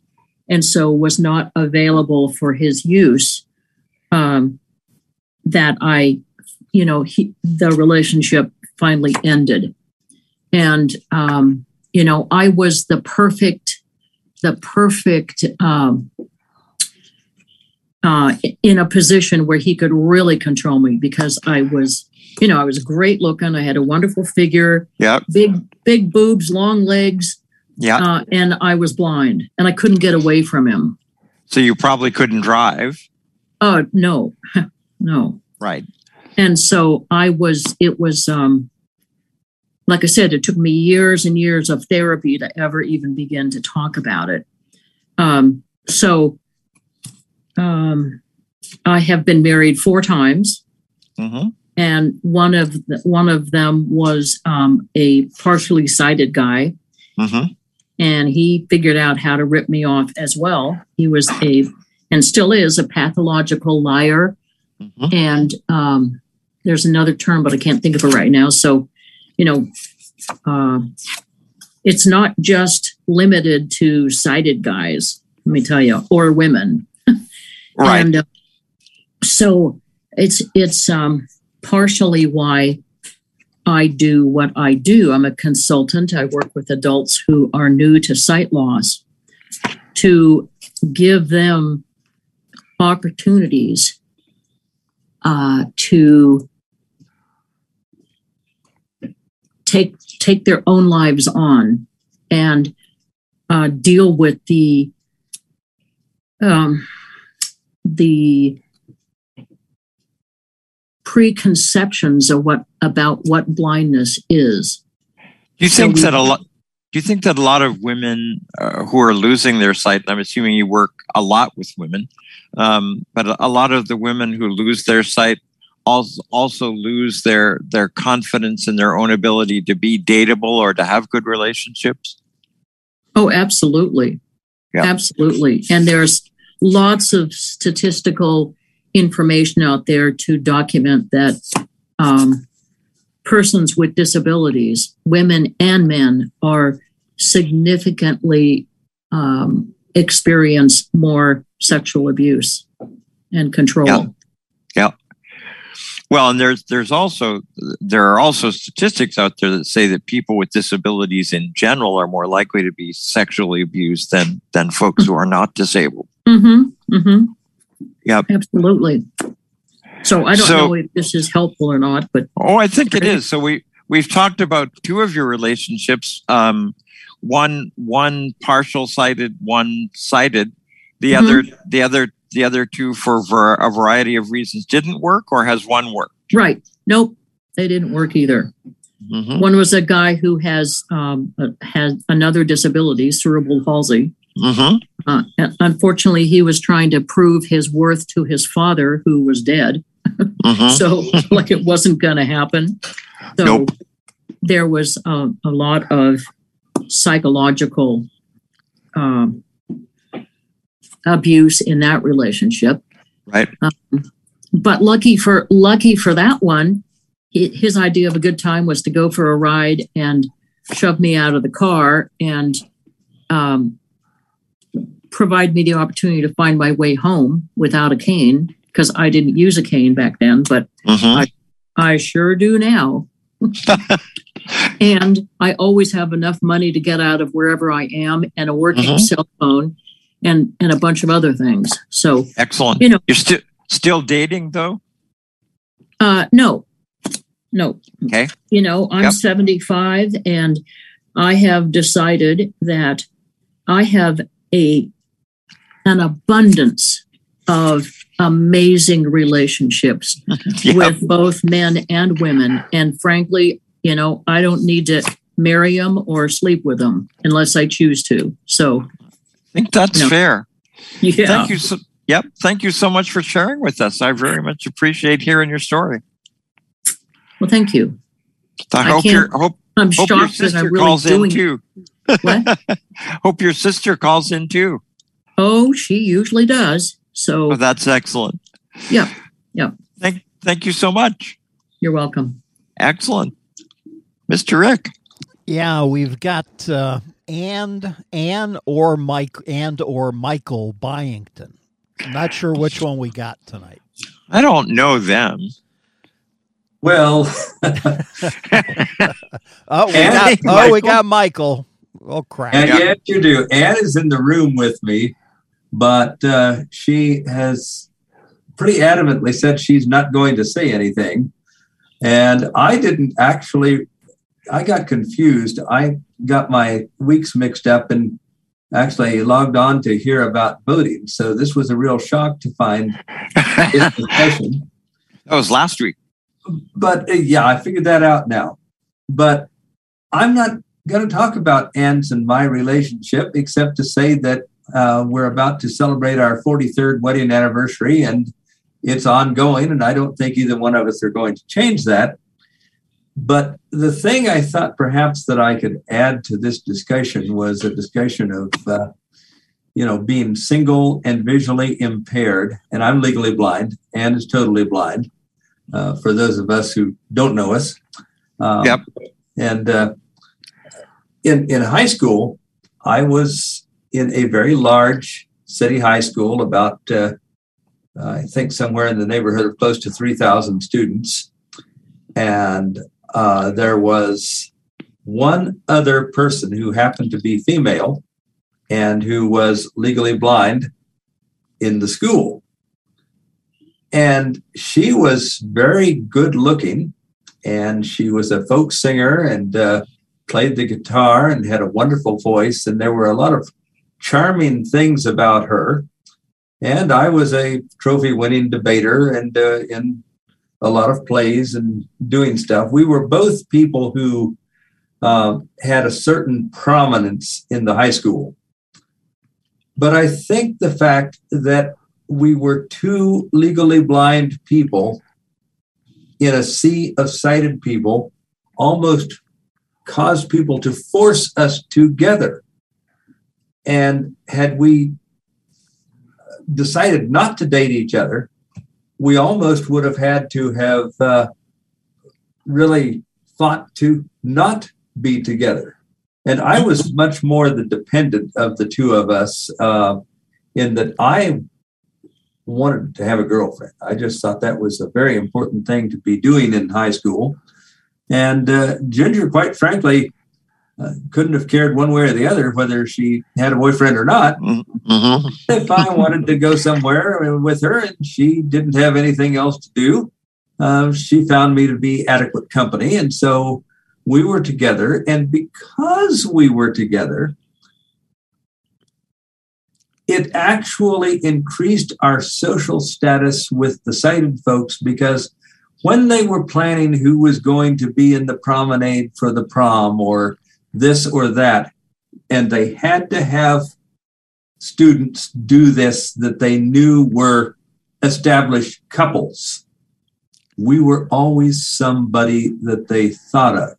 and so was not available for his use um, that I, you know, he, the relationship finally ended. And, um, you know, I was the perfect, the perfect, um, uh, in a position where he could really control me because I was, you know, I was great looking. I had a wonderful figure, yeah big, big boobs, long legs, Yeah. uh, and I was blind and I couldn't get away from him. So you probably couldn't drive. Oh, no, no. Right. And so I was, it was, um, like I said, it took me years and years of therapy to ever even begin to talk about it. Um, so um, I have been married four times. hmm and one of the, one of them was um, a partially sighted guy, hmm and he figured out how to rip me off as well. He was a and still is a pathological liar, hmm and um, there's another term, but I can't think of it right now. So, you know, uh, it's not just limited to sighted guys. Let me tell you, or women. Right. And uh, so it's it's um, partially why I do what I do. I'm a consultant. I work with adults who are new to sight loss to give them opportunities uh, to take take their own lives on and uh, deal with the um, the preconceptions of what about what blindness is. Do you So think we- that a lot? Do you think that a lot of women uh, who are losing their sight? I'm assuming you work a lot with women, um, but a- a lot of the women who lose their sight also also lose their their confidence in their own ability to be dateable or to have good relationships. Oh, absolutely. Yeah. Absolutely. And there's lots of statistical information out there to document that um, persons with disabilities, women and men, are significantly um, experience more sexual abuse and control. Yeah. Well, and there's there's also there are also statistics out there that say that people with disabilities in general are more likely to be sexually abused than than folks who are not disabled. Mm-hmm. Mm-hmm. Yep. Absolutely. So I don't So- know if this is helpful or not, but Oh, I think it is. So we we've talked about two of your relationships. Um, one one partial sighted, one sighted. The Mhm. other the other the other two for a variety of reasons didn't work, or has one worked? right. Nope. They didn't work either. Mhm. One was a guy who has um, uh, had another disability, cerebral palsy. Mhm. Uh, unfortunately, he was trying to prove his worth to his father, who was dead. Mhm. So, like, it wasn't going to happen. So, Nope. there was uh, a lot of psychological um, abuse in that relationship. Right. But lucky for lucky for that one, hi- his idea of a good time was to go for a ride and shove me out of the car and um, provide me the opportunity to find my way home without a cane because I didn't use a cane back then, but Mhm. I sure do now. and I always have enough money to get out of wherever I am and a working Mhm. cell phone and and a bunch of other things. So Excellent. You know- you're still still dating though. uh no. No. Okay. You know, I'm Yep. 75 and I have decided that I have a an abundance of amazing relationships Yeah. with both men and women. And frankly, you know, I don't need to marry them or sleep with them unless I choose to. So, I think that's No. fair. yeah. Thank you. So, yep. Thank you so much for sharing with us. I very much appreciate hearing your story. Well, thank you. I, I hope your hope, I'm hope your sister I'm really calls in too. what? Hope your sister calls in too. Oh, she usually does. So, Oh, that's excellent. Yeah. Yeah. Thank thank you so much. you're welcome. Excellent. Mr. Rick. Yeah, we've got uh, and Ann or Mike and or Michael Byington. I'm Not sure which one we got tonight. I don't know them. Well, Oh, we got and oh we Michael? got Michael. Oh crap! and Yeah. yes, you do. Anne is in the room with me, but uh, she has pretty adamantly said she's not going to say anything. And I didn't actually, I got confused. I got my weeks mixed up and actually logged on to hear about voting. So this was a real shock to find this that was last week. but uh, yeah, I figured that out now. But I'm not going to talk about Anne's and my relationship, except to say that uh, we're about to celebrate our 43rd wedding anniversary, and it's ongoing. And I don't think either one of us are going to change that. But the thing I thought perhaps that I could add to this discussion was a discussion of, uh, you know, being single and visually impaired. And I'm legally blind. Anne is totally blind uh, for those of us who don't know us. Um, Yep. And uh, in in high school, I was in a very large city high school, about uh, I think somewhere in the neighborhood of close to three thousand students, and uh, there was one other person who happened to be female and who was legally blind in the school. And she was very good looking and she was a folk singer and uh, played the guitar and had a wonderful voice and there were a lot of charming things about her. And i was a trophy winning debater and uh, in a lot of plays and doing stuff. We were both people who uh, had a certain prominence in the high school. But i think the fact that we were two legally blind people in a sea of sighted people almost caused people to force us together. And had we decided not to date each other, we almost would have had to have uh, really fought to not be together. And I was much more the dependent of the two of us, uh, in that I wanted to have a girlfriend. I just thought that was a very important thing to be doing in high school. And uh, Ginger, quite frankly, uh, couldn't have cared one way or the other whether she had a boyfriend or not. Mm-hmm. if I wanted to go somewhere with her and she didn't have anything else to do, uh, she found me to be adequate company. And so we were together. And because we were together, it actually increased our social status with the sighted folks because when they were planning who was going to be in the promenade for the prom or this or that, and they had to have students do this that they knew were established couples, we were always somebody that they thought of.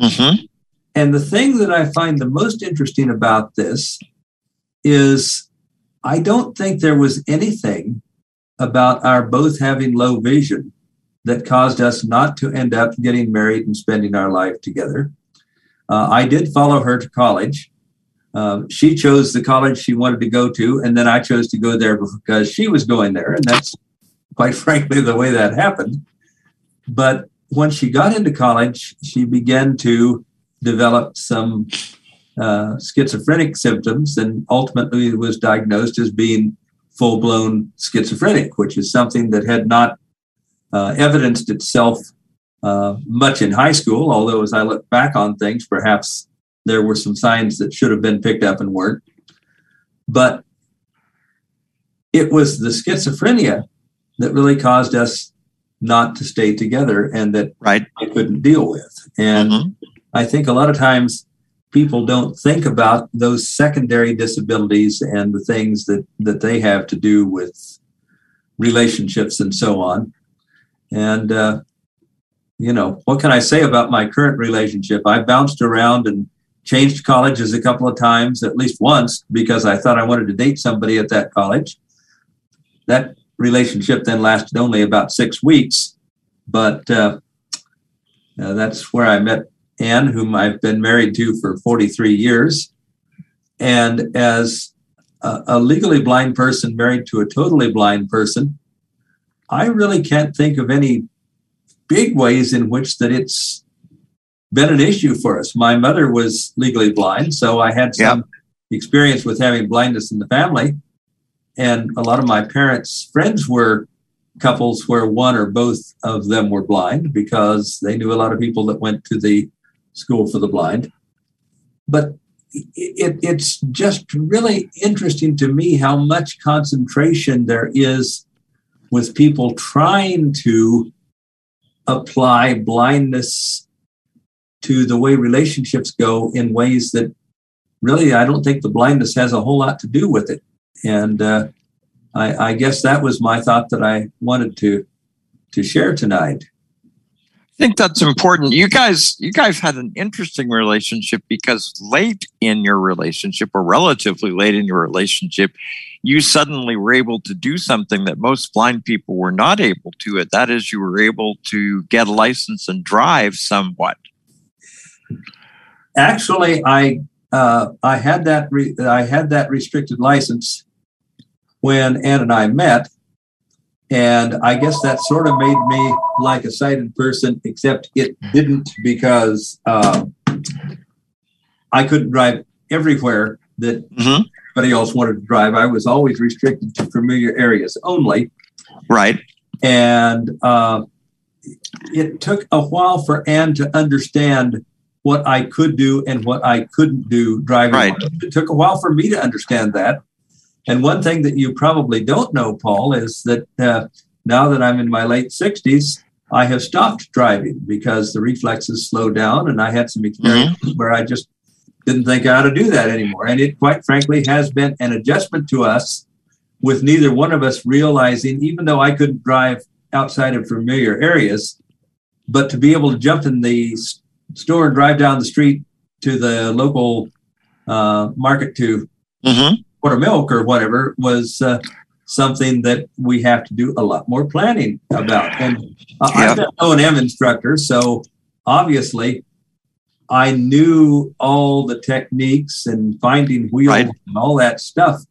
Mm-hmm. And the thing that I find the most interesting about this is I don't think there was anything about our both having low vision that caused us not to end up getting married and spending our life together. Uh, I did follow her to college. Um, she chose the college she wanted to go to, and then I chose to go there because she was going there. And that's quite frankly the way that happened. But when she got into college, she began to develop some uh, schizophrenic symptoms and ultimately was diagnosed as being full blown schizophrenic, which is something that had not uh, evidenced itself uh, much in high school. Although, as I look back on things, perhaps there were some signs that should have been picked up and weren't. But it was the schizophrenia that really caused us not to stay together and that right. I couldn't deal with. And mm-hmm. I think a lot of times people don't think about those secondary disabilities and the things that, that they have to do with relationships and so on. And, uh, you know, what can I say about my current relationship? I bounced around and changed colleges a couple of times, at least once, because I thought I wanted to date somebody at that college. That relationship then lasted only about six weeks, but uh, uh, that's where I met Anne, whom I've been married to for 43 years. And as a, a legally blind person married to a totally blind person, I really can't think of any big ways in which that it's been an issue for us. My mother was legally blind, so I had some experience with having blindness in the family. And a lot of my parents' friends were couples where one or both of them were blind because they knew a lot of people that went to the school for the blind. But it, it's just really interesting to me how much concentration there is with people trying to apply blindness to the way relationships go in ways that really I don't think the blindness has a whole lot to do with it. And uh, I, I guess that was my thought that I wanted to to share tonight. I think that's important. You guys, you guys had an interesting relationship because late in your relationship, or relatively late in your relationship, you suddenly were able to do something that most blind people were not able to. It that is, you were able to get a license and drive somewhat. Actually, I uh, I had that re- I had that restricted license when Ann and I met, and I guess that sort of made me like a sighted person, except it didn't because uh, I couldn't drive everywhere that mm-hmm. Everybody else wanted to drive. I was always restricted to familiar areas only. Right. And uh, it took a while for Ann to understand what I could do and what I couldn't do driving. Right. It took a while for me to understand that. And one thing that you probably don't know, Paul, is that uh, now that I'm in my late 60s, I have stopped driving because the reflexes slow down and I had some experiences mm-hmm. where I just didn't think I ought to do that anymore. And it quite frankly has been an adjustment to us with neither one of us realizing, even though I couldn't drive outside of familiar areas, but to be able to jump in the store and drive down the street to the local uh, market to mm-hmm. order milk or whatever was uh, something that we have to do a lot more planning about. And uh, Yeah. I'm an O&M instructor, so obviously I knew all the techniques and finding wheels Right. and all that stuff.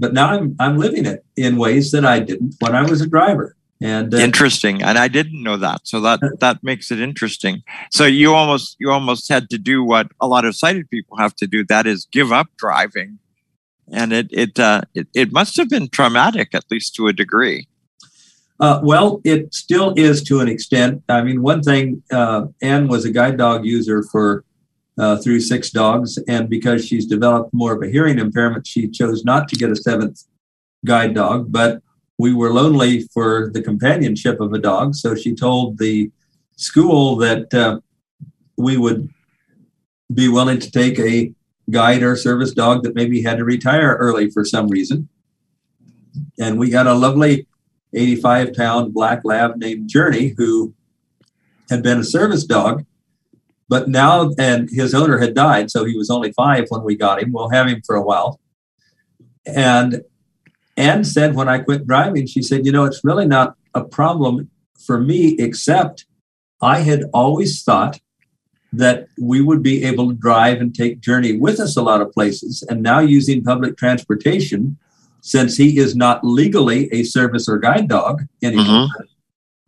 but now I'm I'm living it in ways that I didn't when I was a driver. And uh, interesting, and I didn't know that, so that that makes it interesting. So you almost you almost had to do what a lot of sighted people have to do. That is, give up driving, and it it uh, it, it must have been traumatic, at least to a degree. Uh, well, it still is to an extent. I mean, one thing, uh, Anne was a guide dog user for uh, through six dogs, and because she's developed more of a hearing impairment, she chose not to get a seventh guide dog. But we were lonely for the companionship of a dog. So she told the school that uh, we would be willing to take a guide or service dog that maybe had to retire early for some reason. And we got a lovely 85 pound black lab named Journey who had been a service dog. But now, and his owner had died, so he was only five when we got him. We'll have him for a while. And Anne said when I quit driving, she said, you know, it's really not a problem for me, except I had always thought that we would be able to drive and take Journey with us a lot of places. And now using public transportation, since he is not legally a service or guide dog anymore, mm-hmm.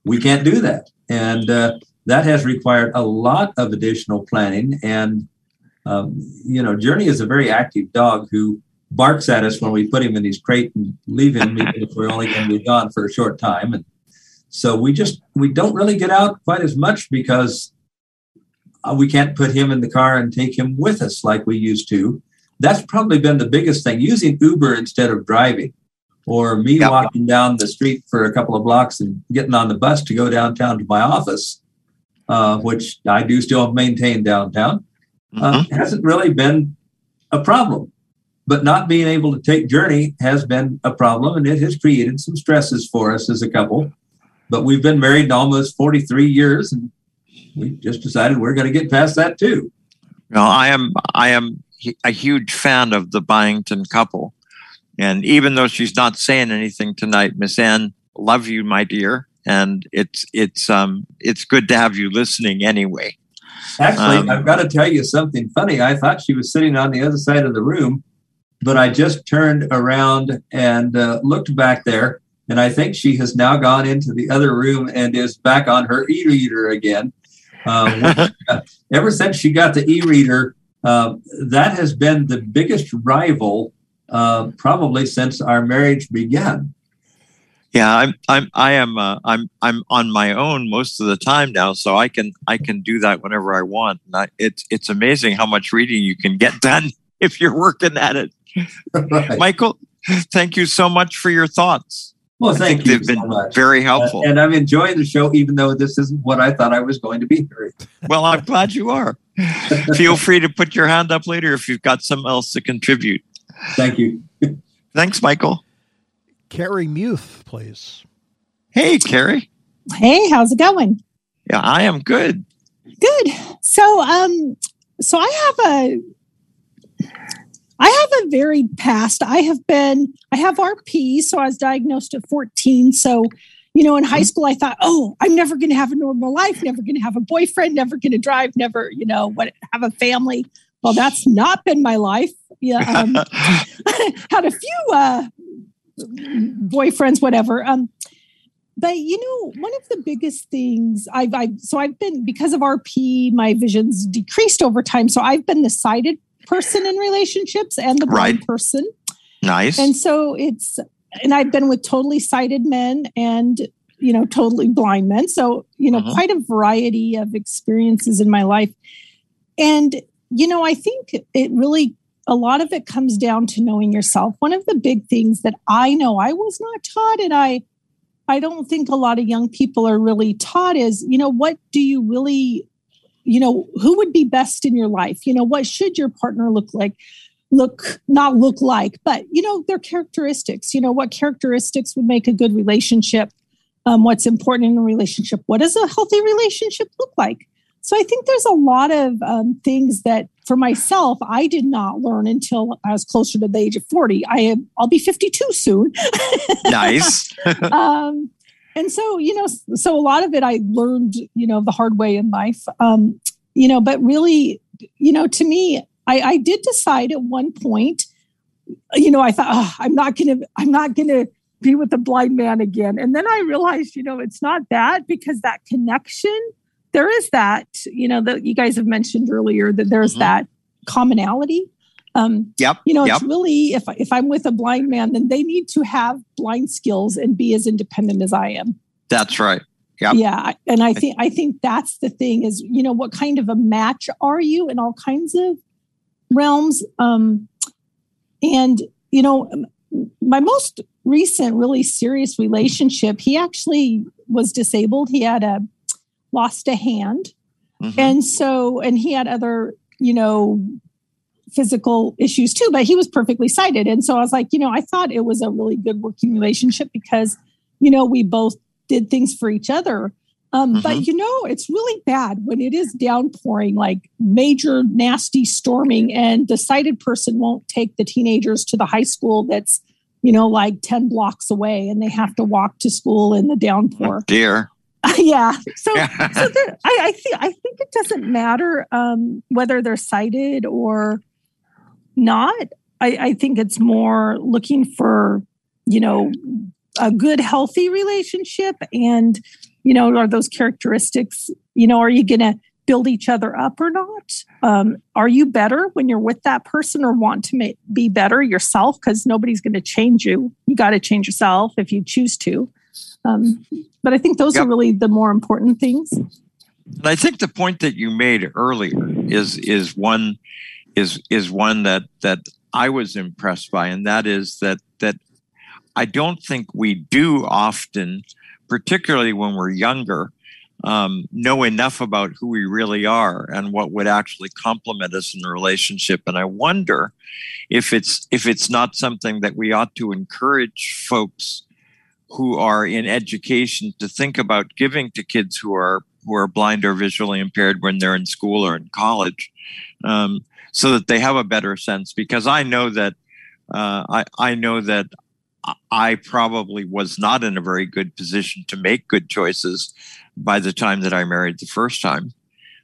we can't do that. And uh, that has required a lot of additional planning. And, um, you know, Journey is a very active dog who barks at us when we put him in his crate and leave him if we're only going to be gone for a short time. And so we just we don't really get out quite as much because uh, we can't put him in the car and take him with us like we used to. That's probably been the biggest thing. Using Uber instead of driving, or me yep. walking down the street for a couple of blocks and getting on the bus to go downtown to my office, uh, which I do still maintain downtown, uh, mm-hmm. hasn't really been a problem but not being able to take journey has been a problem and it has created some stresses for us as a couple but we've been married almost 43 years and we just decided we're going to get past that too well i am i am a huge fan of the byington couple. And even though she's not saying anything tonight miss anne love you my dear. And it's it's um it's good to have you listening anyway. Actually um, i've got to tell you something funny. I thought she was sitting on the other side of the room but I just turned around and uh, looked back there, and I think she has now gone into the other room and is back on her e-reader again. Um, ever since she got the e-reader, uh, that has been the biggest rival uh, probably since our marriage began. Yeah, I'm I'm I am uh, I'm I'm on my own most of the time now, so I can I can do that whenever I want. I, it's it's amazing how much reading you can get done if you're working at it. right. Michael, thank you so much for your thoughts. Well, thank you. They've been much. very helpful. Uh, and I'm enjoying the show, even though this isn't what I thought I was going to be hearing. well, I'm glad you are. Feel free to put your hand up later if you've got something else to contribute. Thank you. Thanks, Michael. Carrie Muth, please. Hey, Carrie. Hey, how's it going? Yeah, I am good. Good. So, um, so I have a I have a varied past. I have been, I have RP, so I was diagnosed at 14. So, you know, in high mm-hmm. school, I thought, oh, I'm never going to have a normal life, never going to have a boyfriend, never going to drive, never, you know, what have a family. Well, that's not been my life. Yeah, um, had a few uh, boyfriends, whatever. Um, but you know, one of the biggest things I've, I've so I've been because of RP, my vision's decreased over time. So I've been the sighted person in relationships and the blind right. person. Nice. And so it's, and I've been with totally sighted men and, you know, totally blind men. So, you know, uh-huh. quite a variety of experiences in my life. And, you know, I think it really, a lot of it comes down to knowing yourself. One of the big things that I know I was not taught, and I, I don't think a lot of young people are really taught is, you know, what do you really you know who would be best in your life? You know what should your partner look like look not look like? But you know their characteristics you know what characteristics would make a good relationship um, what's important in a relationship? What does a healthy relationship look like? So i think there's a lot of um, things that for myself i did not learn until i was closer to the age of 40 i am i'll be 52 soon. Nice. Um, and so you know so a lot of it i learned you know the hard way in life um you know but really you know to me i i did decide at one point you know, I thought, oh, I'm not gonna, I'm not gonna be with a blind man again. And then I realized, you know, it's not that because that connection, there is that, you know, that you guys have mentioned earlier that there's mm-hmm. that commonality. Um, yep. You know, yep. it's really if if I'm with a blind man, then they need to have blind skills and be as independent as I am. That's right. Yep. Yeah, and I think I think that's the thing is you know what kind of a match are you in all kinds of realms, um, and you know my most recent really serious relationship he actually was disabled he had a lost a hand mm-hmm. and so and he had other you know physical issues too but he was perfectly sighted and so i was like you know i thought it was a really good working relationship because you know we both did things for each other um, mm-hmm. But you know, it's really bad when it is downpouring, like major nasty storming, and the sighted person won't take the teenagers to the high school that's you know, like 10 blocks away and they have to walk to school in the downpour. Oh, dear. yeah. So, so there, I, I think I think it doesn't matter um, whether they're sighted or not. I, I think it's more looking for, you know, a good, healthy relationship, and you know, are those characteristics? You know, are you going to build each other up or not? Um, are you better when you're with that person or want to make, be better yourself? Because nobody's going to change you. You got to change yourself if you choose to. Um, but I think those yep. are really the more important things. And I think the point that you made earlier is is one is is one that that I was impressed by, and that is that that I don't think we do often, particularly when we're younger, um, know enough about who we really are and what would actually complement us in a relationship. And I wonder if it's if it's not something that we ought to encourage folks who are in education to think about giving to kids who are who are blind or visually impaired when they're in school or in college, um, so that they have a better sense. Because I know that uh, I I know that I probably was not in a very good position to make good choices by the time that I married the first time.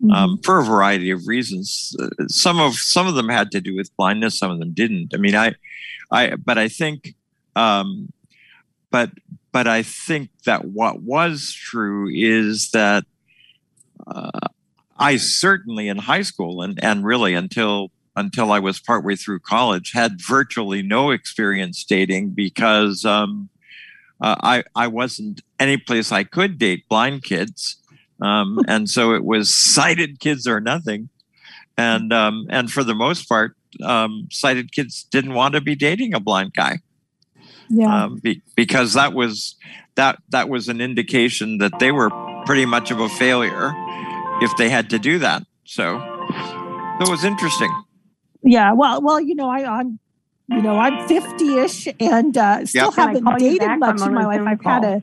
Mm-hmm. Um, for a variety of reasons. Uh, some of some of them had to do with blindness, some of them didn't. I mean, I, I, but I think, um, but but I think that what was true is that uh, I certainly in high school and and really until until I was partway through college had virtually no experience dating because um, uh, I I wasn't any place I could date blind kids, um, and so it was sighted kids or nothing, and um, and for the most part, um, sighted kids didn't want to be dating a blind guy, yeah, um, be, because that was that that was an indication that they were pretty much of a failure if they had to do that. So it was interesting. Yeah, well, well, you know, I, I'm you know, I'm 50 ish and uh, still yep. haven't dated much in my life. I've call. had a,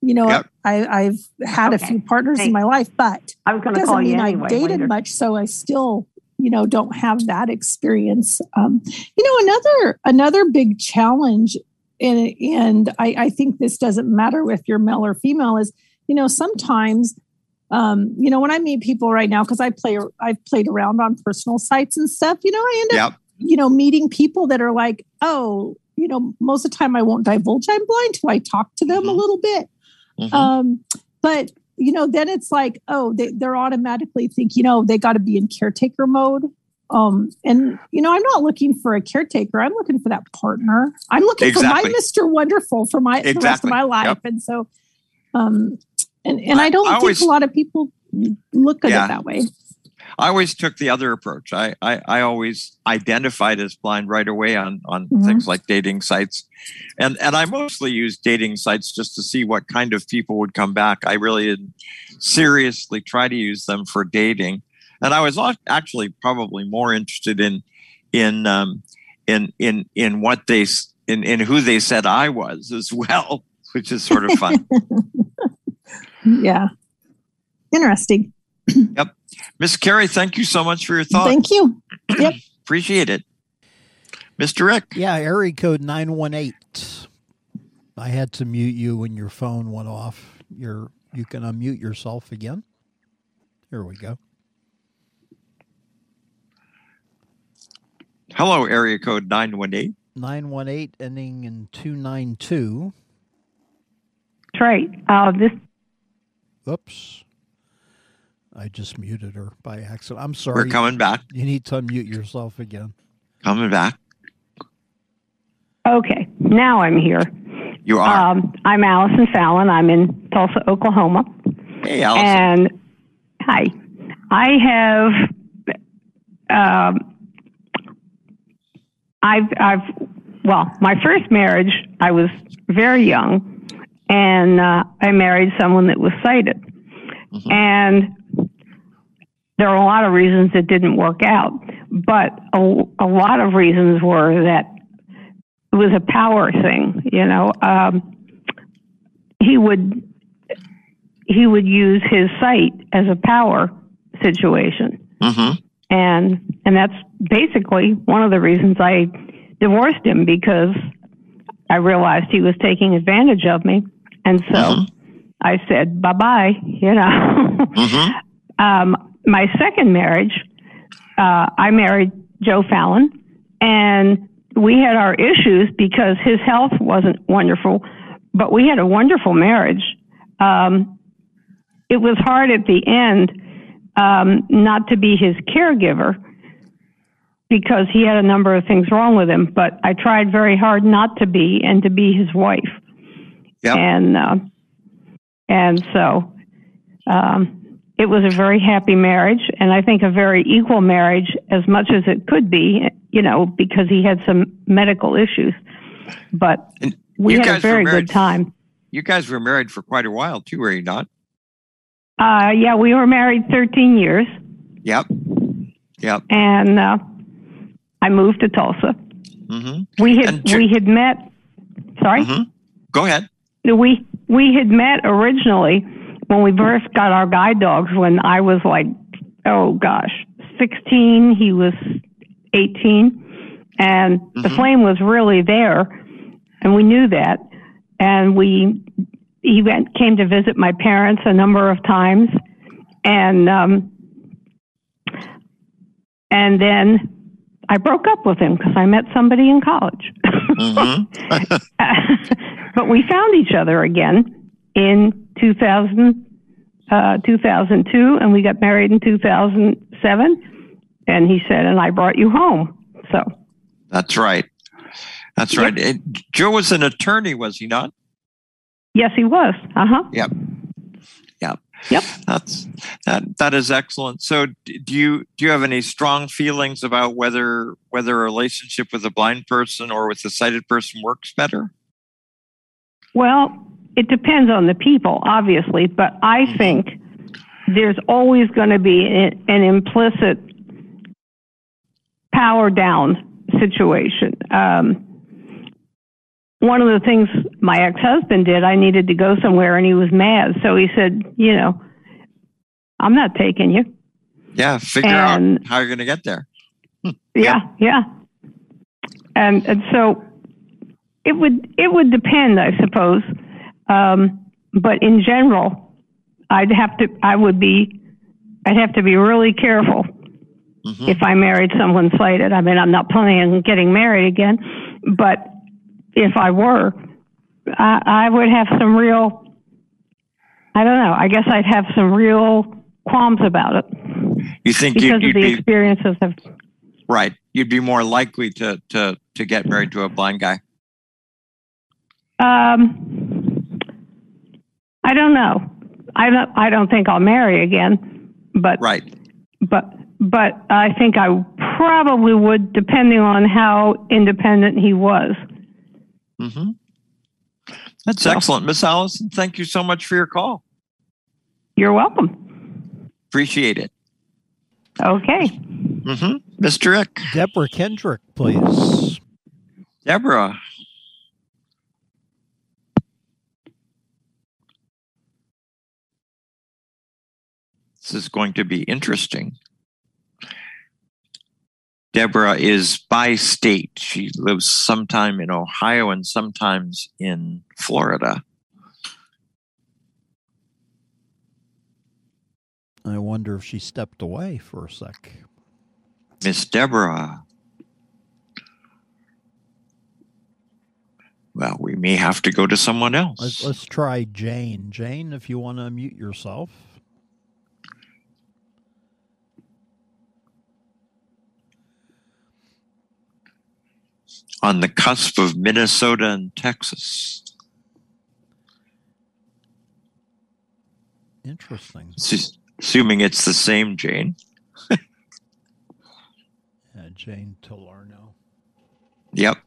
you know, yep. I, have had okay. a few partners Thanks. in my life, but I was going to call you mean anyway, I've dated later. much. So I still, you know, don't have that experience. Um, you know, another another big challenge, and and I, I think this doesn't matter if you're male or female, is you know sometimes um, you know, when I meet people right now, because I play, I've played around on personal sites and stuff. You know, I end up you know, meeting people that are like, oh, you know, most of the time I won't divulge I'm blind till I talk to them mm-hmm. a little bit. Mm-hmm. Um, but you know, then it's like, oh, they, they're automatically think, you know, they got to be in caretaker mode. Um, and you know, I'm not looking for a caretaker. I'm looking for that partner. I'm looking exactly. for my Mr. Wonderful for my exactly. the rest of my life. Yep. And so, um, and and I, I don't I think always, a lot of people look at yeah. it that way. I always took the other approach. I, I, I always identified as blind right away on, on mm-hmm. things like dating sites. And, and I mostly used dating sites just to see what kind of people would come back. I really didn't seriously try to use them for dating. And I was actually probably more interested in, in, um, in, in, in what they, in, in who they said I was as well, which is sort of fun. yeah. Interesting. yep. Miss Carrie, thank you so much for your thoughts. Thank you. Yep. Appreciate it. Mr. Rick. Yeah, area code 918. I had to mute you when your phone went off. You're you can unmute yourself again. Here we go. Hello, area code 918. 918 ending in 292. That's right. Uh, this. Oops. I just muted her by accident. I'm sorry. We're coming back. You need to unmute yourself again. Coming back. Okay. Now I'm here. You are. Um, I'm Allison Fallon. I'm in Tulsa, Oklahoma. Hey, Allison. And hi. I have. Um, I've, I've, well, my first marriage, I was very young, and uh, I married someone that was sighted. Mhm. And there are a lot of reasons it didn't work out, but a, a lot of reasons were that it was a power thing. You know, um, he would he would use his sight as a power situation hmm and and that's basically one of the reasons I divorced him because I realized he was taking advantage of me, and so Mhm. I said bye bye. You know, hmm um, my second marriage, uh, I married Joe Fallon, and we had our issues because his health wasn't wonderful, but we had a wonderful marriage. Um, it was hard at the end um, not to be his caregiver because he had a number of things wrong with him, but I tried very hard not to be and to be his wife. Yep. And uh, and so um, it was a very happy marriage, and I think a very equal marriage as much as it could be. You know, because he had some medical issues, but And we had a very good time. You guys were married for quite a while too, were you not? Uh, yeah, we were married 13 years, Yep. Yep. and uh, I moved to Tulsa. hmm We had And we had met. Sorry, hmm Go ahead. we we had met originally when we first got our guide dogs. When I was like, oh gosh, 16. He was 18, and the Mhm. flame was really there, and we knew that. And we he went came to visit my parents a number of times, and um, and then I broke up with him because I met somebody in college. hmm but we found each other again in 2000, uh, 2002, and we got married in 2007. And he said, and I brought you home. So, That's right. That's Yep. right. And Joe was an attorney, was he not? yes, he was. Uh huh. Yep. Yep. Yep. That's that. That is excellent. So, do you do you have any strong feelings about whether whether a relationship with a blind person or with a sighted person works better? Well, it depends on the people, obviously, but I Mhm. think there's always going to be an implicit power down situation. Um, one of the things my ex husband did, I needed to go somewhere and he was mad. So he said, You know, I'm not taking you. Yeah. Figure And- out how you're going to get there. Yeah, yeah. And and so it would it would depend, I suppose. Um, but in general, I'd have to I would be I'd have to be really careful Mhm. if I married someone sighted. I mean, I'm not planning on getting married again, but if I were, I, I would have some real. I don't know. I guess I'd have some real qualms about it You think because you'd, of the be experiences of right? You'd be more likely to to to get married to a blind guy. Um, I don't know. I don't. I don't think I'll marry again. But Right. but but I think I probably would, depending on how independent he was. Mm-hmm. That's So- excellent, Miss Allison. Thank you so much for your call. You're welcome. Appreciate it. Okay. Mm-hmm. Mr. Rick, Deborah Kendrick, please. Deborah. This is going to be interesting. Deborah is by state. She lives sometime in Ohio and sometimes in Florida. I wonder if she stepped away for a sec. Miss Deborah. Well, we may have to go to someone else. Let's, let's try Jane. Jane, if you want to mute yourself. On the cusp of Minnesota and Texas. Interesting. Assuming it's the same Jane. yeah, Jane Talarno. Yep.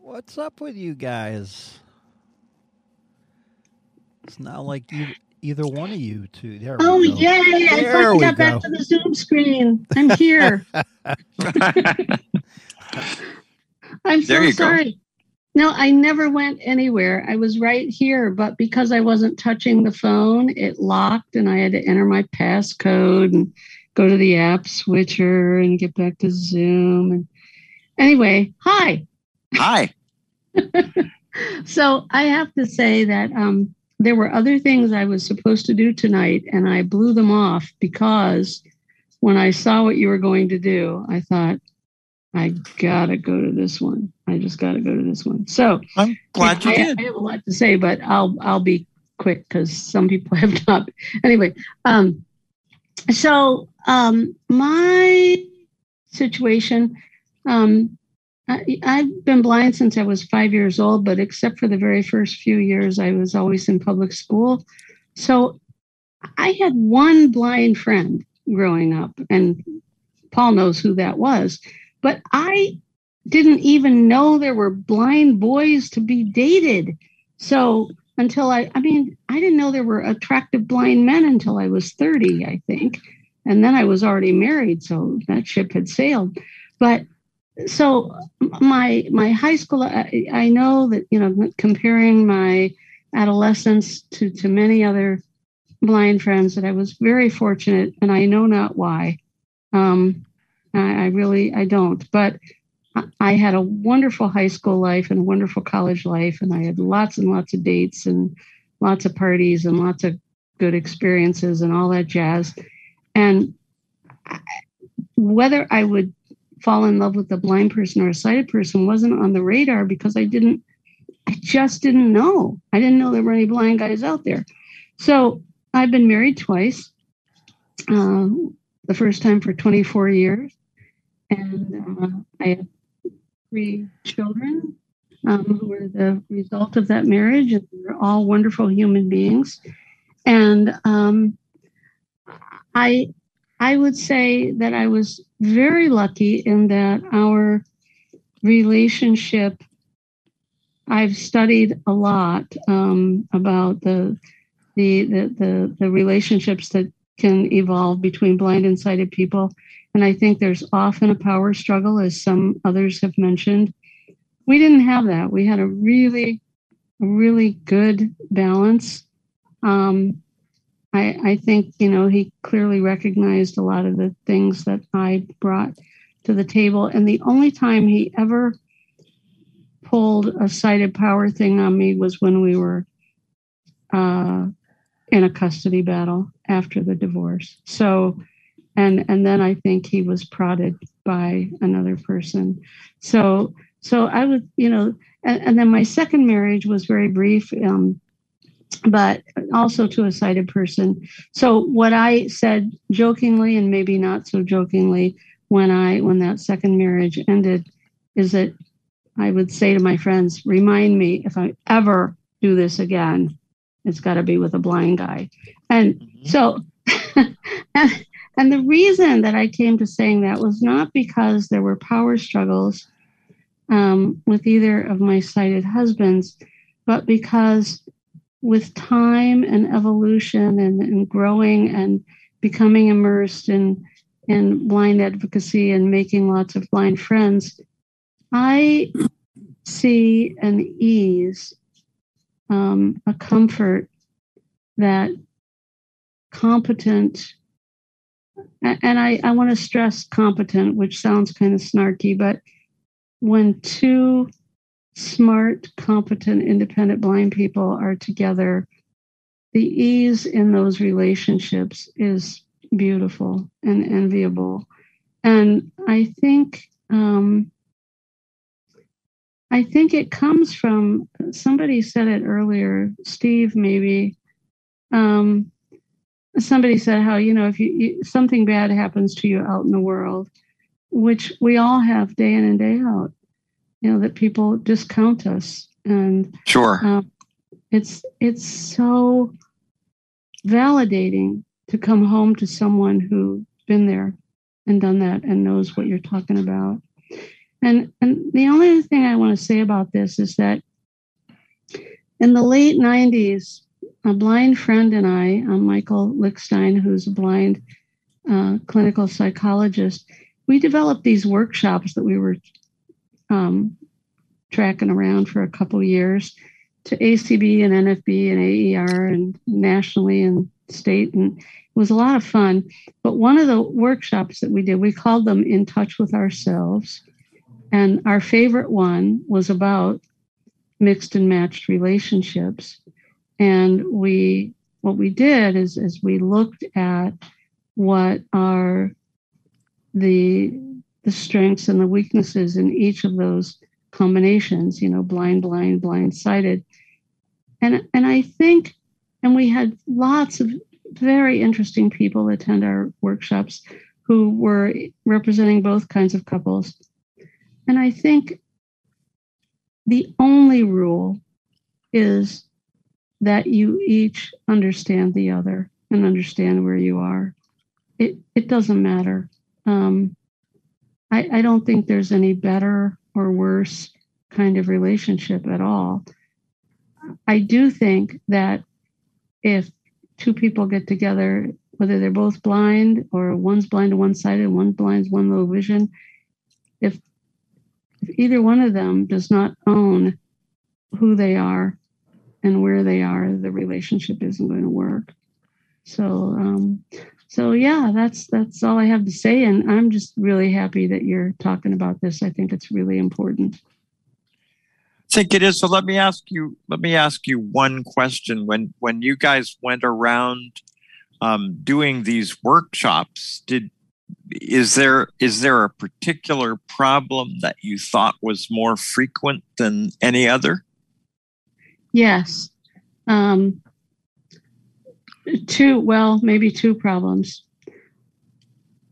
What's up with you guys? It's not like you, either one of you two. There oh, we go. yay! I There finally we got back to the Zoom screen. I'm here. I'm so There you go. sorry. No, I never went anywhere. I was right here, but because I wasn't touching the phone, it locked and I had to enter my passcode and go to the app switcher and get back to Zoom. And anyway, hi. Hi. So I have to say that um, there were other things I was supposed to do tonight, and I blew them off because when I saw what you were going to do, I thought, I gotta go to this one. I just gotta go to this one. So I'm glad you I, did. I have a lot to say, but I'll I'll be quick because some people have not. Anyway, um, so um, my situation, um, I've been blind since I was five years old, but except for the very first few years, I was always in public school. So I had one blind friend growing up, and Paul knows who that was. But I didn't even know there were blind boys to be dated. So until I, I mean, I didn't know there were attractive blind men until I was 30, I think. And then I was already married, so that ship had sailed. But so my my high school, I, I know that you know comparing my adolescence to to many other blind friends that I was very fortunate, and I know not why. Um, I, I really I don't, but I- had a wonderful high school life and a wonderful college life, and I had lots and lots of dates and lots of parties and lots of good experiences and all that jazz. And whether I would fall in love with a blind person or a sighted person wasn't on the radar because I didn't, I just didn't know. I didn't know there were any blind guys out there. So I've been married twice. Uh, the first time for 24 years. And uh, I have three children um, who were the result of that marriage, and they're all wonderful human beings. And um, I, I would say that I was very lucky in that our relationship. I've studied a lot um, about the, the the the the relationships that can evolve between blind and sighted people. And I think there's often a power struggle, as some others have mentioned. We didn't have that. We had a really, really good balance. Um, I, I think, you know, he clearly recognized a lot of the things that I brought to the table. And the only time he ever pulled a sighted power thing on me was when we were uh, in a custody battle after the divorce. So, and and then I think he was prodded by another person. So so I would you know, and, and then my second marriage was very brief, um, but also to a sighted person. So what I said jokingly and maybe not so jokingly when I when that second marriage ended is that I would say to my friends, remind me if I ever do this again, it's got to be with a blind guy. And so, and, and the reason that I came to saying that was not because there were power struggles um, with either of my sighted husbands, but because with time and evolution and, and growing and becoming immersed in, in blind advocacy and making lots of blind friends, I see an ease, um, a comfort that competent and I, I want to stress competent, which sounds kind of snarky, but when two smart, competent, independent blind people are together, the ease in those relationships is beautiful and enviable. And I think um, I think it comes from somebody said it earlier, Steve maybe. Um, somebody said how you know if you, you, something bad happens to you out in the world, which we all have day in and day out, you know that people discount us and sure um, it's it's so validating to come home to someone who's been there and done that and knows what you're talking about. And and the only thing I want to say about this is that in the late 90s, a blind friend and I, uh, Michael Lickstein, who's a blind uh, clinical psychologist, we developed these workshops that we were um, tracking around for a couple years to ACB and NFB and AER and nationally and state. And it was a lot of fun. But one of the workshops that we did, we called them In Touch with Ourselves. And our favorite one was about mixed and matched relationships. And we, what we did is, is we looked at what are the the strengths and the weaknesses in each of those combinations, you know, blind, blind, blind sighted. And, and I think, and we had lots of very interesting people attend our workshops who were representing both kinds of couples. And I think the only rule is that you each understand the other and understand where you are. It, it doesn't matter. Um, I, I don't think there's any better or worse kind of relationship at all. I do think that if two people get together, whether they're both blind or one's blind to one side and one blind one low vision, if if either one of them does not own who they are and where they are, the relationship isn't going to work. So, um, so yeah, that's that's all I have to say, and I'm just really happy that you're talking about this. I think it's really important. I think it is. So let me ask you. Let me ask you one question. When when you guys went around um, doing these workshops, did is there is there a particular problem that you thought was more frequent than any other? Yes. Um, two, well, maybe two problems.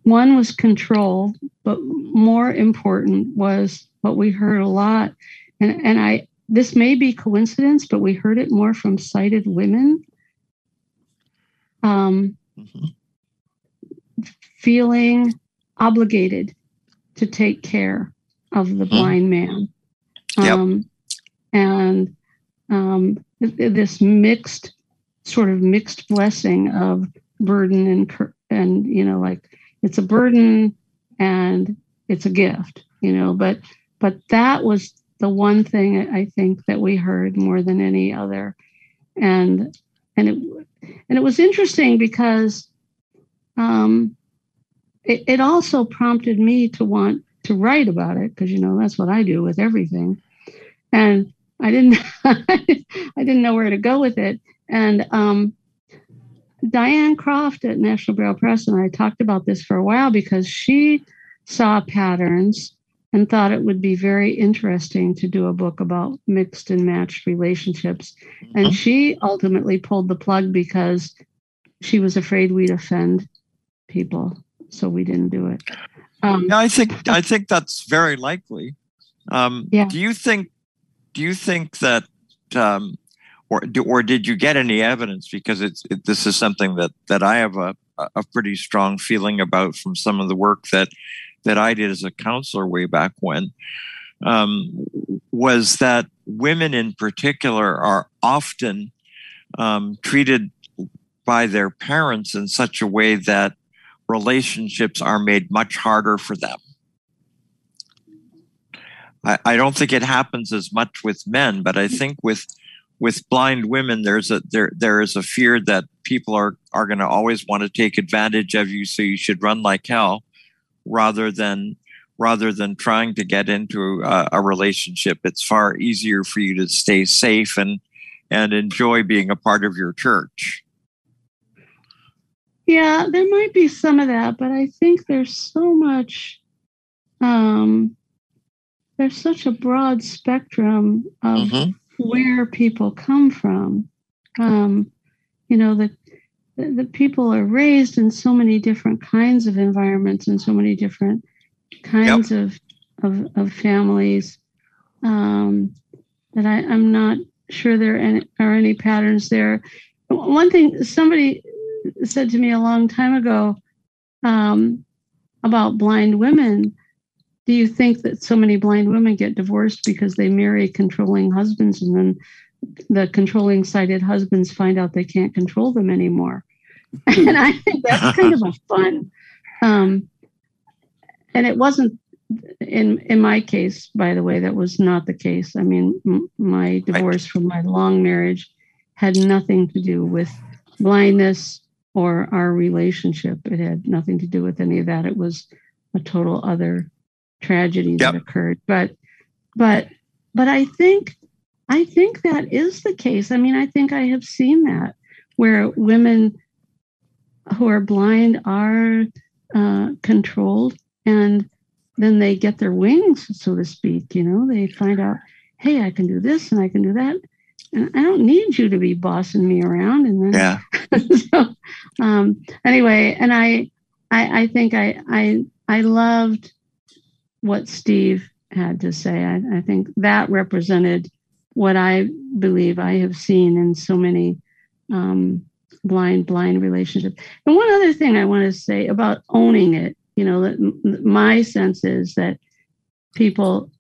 One was control, but more important was what we heard a lot. And, and I, this may be coincidence, but we heard it more from sighted women. Um, mm-hmm. Feeling obligated to take care of the mm-hmm. blind man. Um, yep. And um, this mixed sort of mixed blessing of burden and and you know like it's a burden and it's a gift you know but but that was the one thing i think that we heard more than any other. And and it and it was interesting because um it, it also prompted me to want to write about it because you know that's what i do with everything. And i didn't i didn't know where to go with it and um, Diane Croft at National Braille Press and I talked about this for a while because she saw patterns and thought it would be very interesting to do a book about mixed and matched relationships. Mm-hmm. And she ultimately pulled the plug because she was afraid we'd offend people, so we didn't do it. Um, yeah, I think I think that's very likely. Um, yeah. Do you think? Do you think that um, or or did you get any evidence? Because it's it, this is something that that I have a a pretty strong feeling about from some of the work that that I did as a counselor way back when. Um, was that women in particular are often um, treated by their parents in such a way that relationships are made much harder for them. I, I don't think it happens as much with men, but I think with with blind women, there's a there there is a fear that people are are going to always want to take advantage of you, so you should run like hell, rather than rather than trying to get into a, a relationship. It's far easier for you to stay safe and and enjoy being a part of your church. Yeah, there might be some of that, but I think there's so much um, there's such a broad spectrum of Mhm. Where people come from. Um, you know, the, the the people are raised in so many different kinds of environments and so many different kinds of, of of families um, that I, I'm not sure there are any, are any patterns there. One thing somebody said to me a long time ago um, about blind women. Do you think that so many blind women get divorced because they marry controlling husbands and then the controlling sighted husbands find out they can't control them anymore? and I think that's kind of a fun. Um, and it wasn't in in my case, by the way, that was not the case. I mean, m- my divorce from my long marriage had nothing to do with blindness or our relationship. It had nothing to do with any of that. It was a total other tragedy that Yep. occurred. But but but I think I think that is the case. I mean, I think I have seen that where women who are blind are uh, controlled and then they get their wings, so to speak. You know, they find out, hey, I can do this and I can do that. And I don't need you to be bossing me around. And then Yeah. so um, anyway, and I, I, I think I, I, I loved what Steve had to say. I, I think that represented what I believe I have seen in so many um, blind, blind relationships. And one other thing I want to say about owning it, you know, that my sense is that people,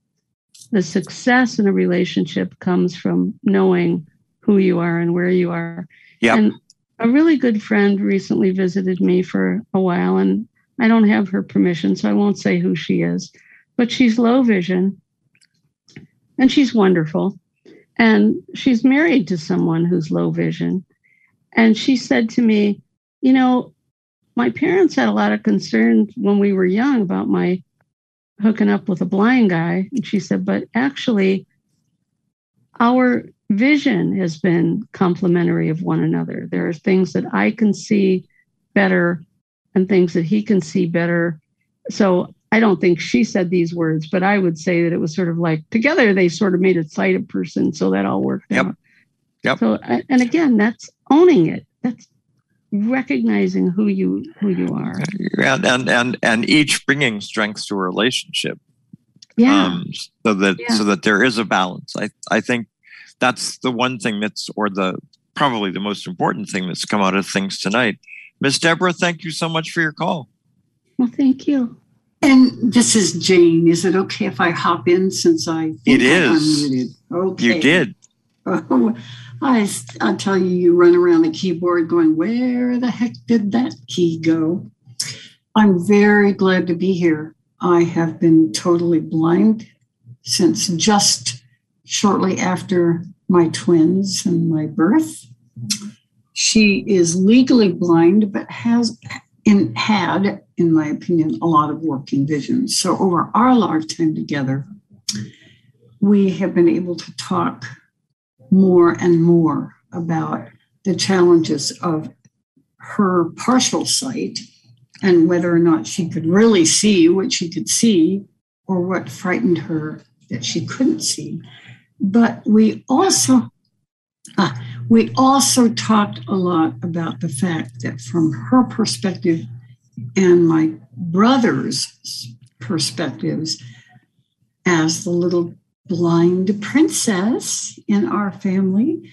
the success in a relationship comes from knowing who you are and where you are. Yep. And a really good friend recently visited me for a while, and I don't have her permission, so I won't say who she is, but she's low vision and she's wonderful. And she's married to someone who's low vision. And she said to me, You know, my parents had a lot of concerns when we were young about my hooking up with a blind guy. And she said, But actually, our vision has been complementary of one another. There are things that I can see better and things that he can see better. So I don't think she said these words, but I would say that it was sort of like together they sort of made a sighted person. So that all worked Yep. out. Yep. So and again, that's owning it. That's recognizing who you who you are. and and and, and each bringing strengths to a relationship Yeah. um, so that Yeah. so that there is a balance i i think that's the one thing that's or the probably the most important thing that's come out of things tonight miss deborah thank you so much for your call well, thank you. And this is Jane. Is it okay if I hop in since I It unmuted? Okay. you did Oh, I, I tell you, you run around the keyboard going, where the heck did that key go? I'm very glad to be here. I have been totally blind since just shortly after my twins and my birth. She is legally blind, but has had, in my opinion, a lot of working vision. So over our lifetime together, we have been able to talk more and more about the challenges of her partial sight and whether or not she could really see what she could see or what frightened her that she couldn't see. But we also ah, we also talked a lot about the fact that from her perspective and my brother's perspectives as the little blind princess in our family.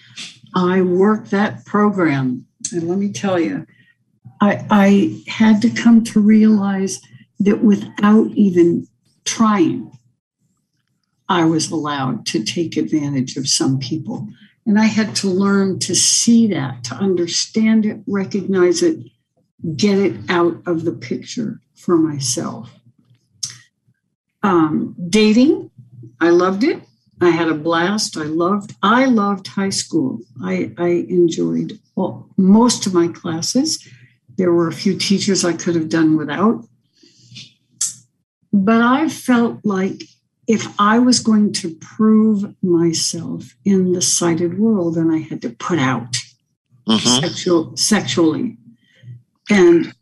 I worked that program. And let me tell you, I, I had to come to realize that without even trying, I was allowed to take advantage of some people. And I had to learn to see that, to understand it, recognize it, get it out of the picture for myself. Um, dating, I loved it. I had a blast. I loved. I loved high school. I, I enjoyed all, most of my classes. There were a few teachers I could have done without, but I felt like if I was going to prove myself in the sighted world, then I had to put out Mhm. sexual sexually, and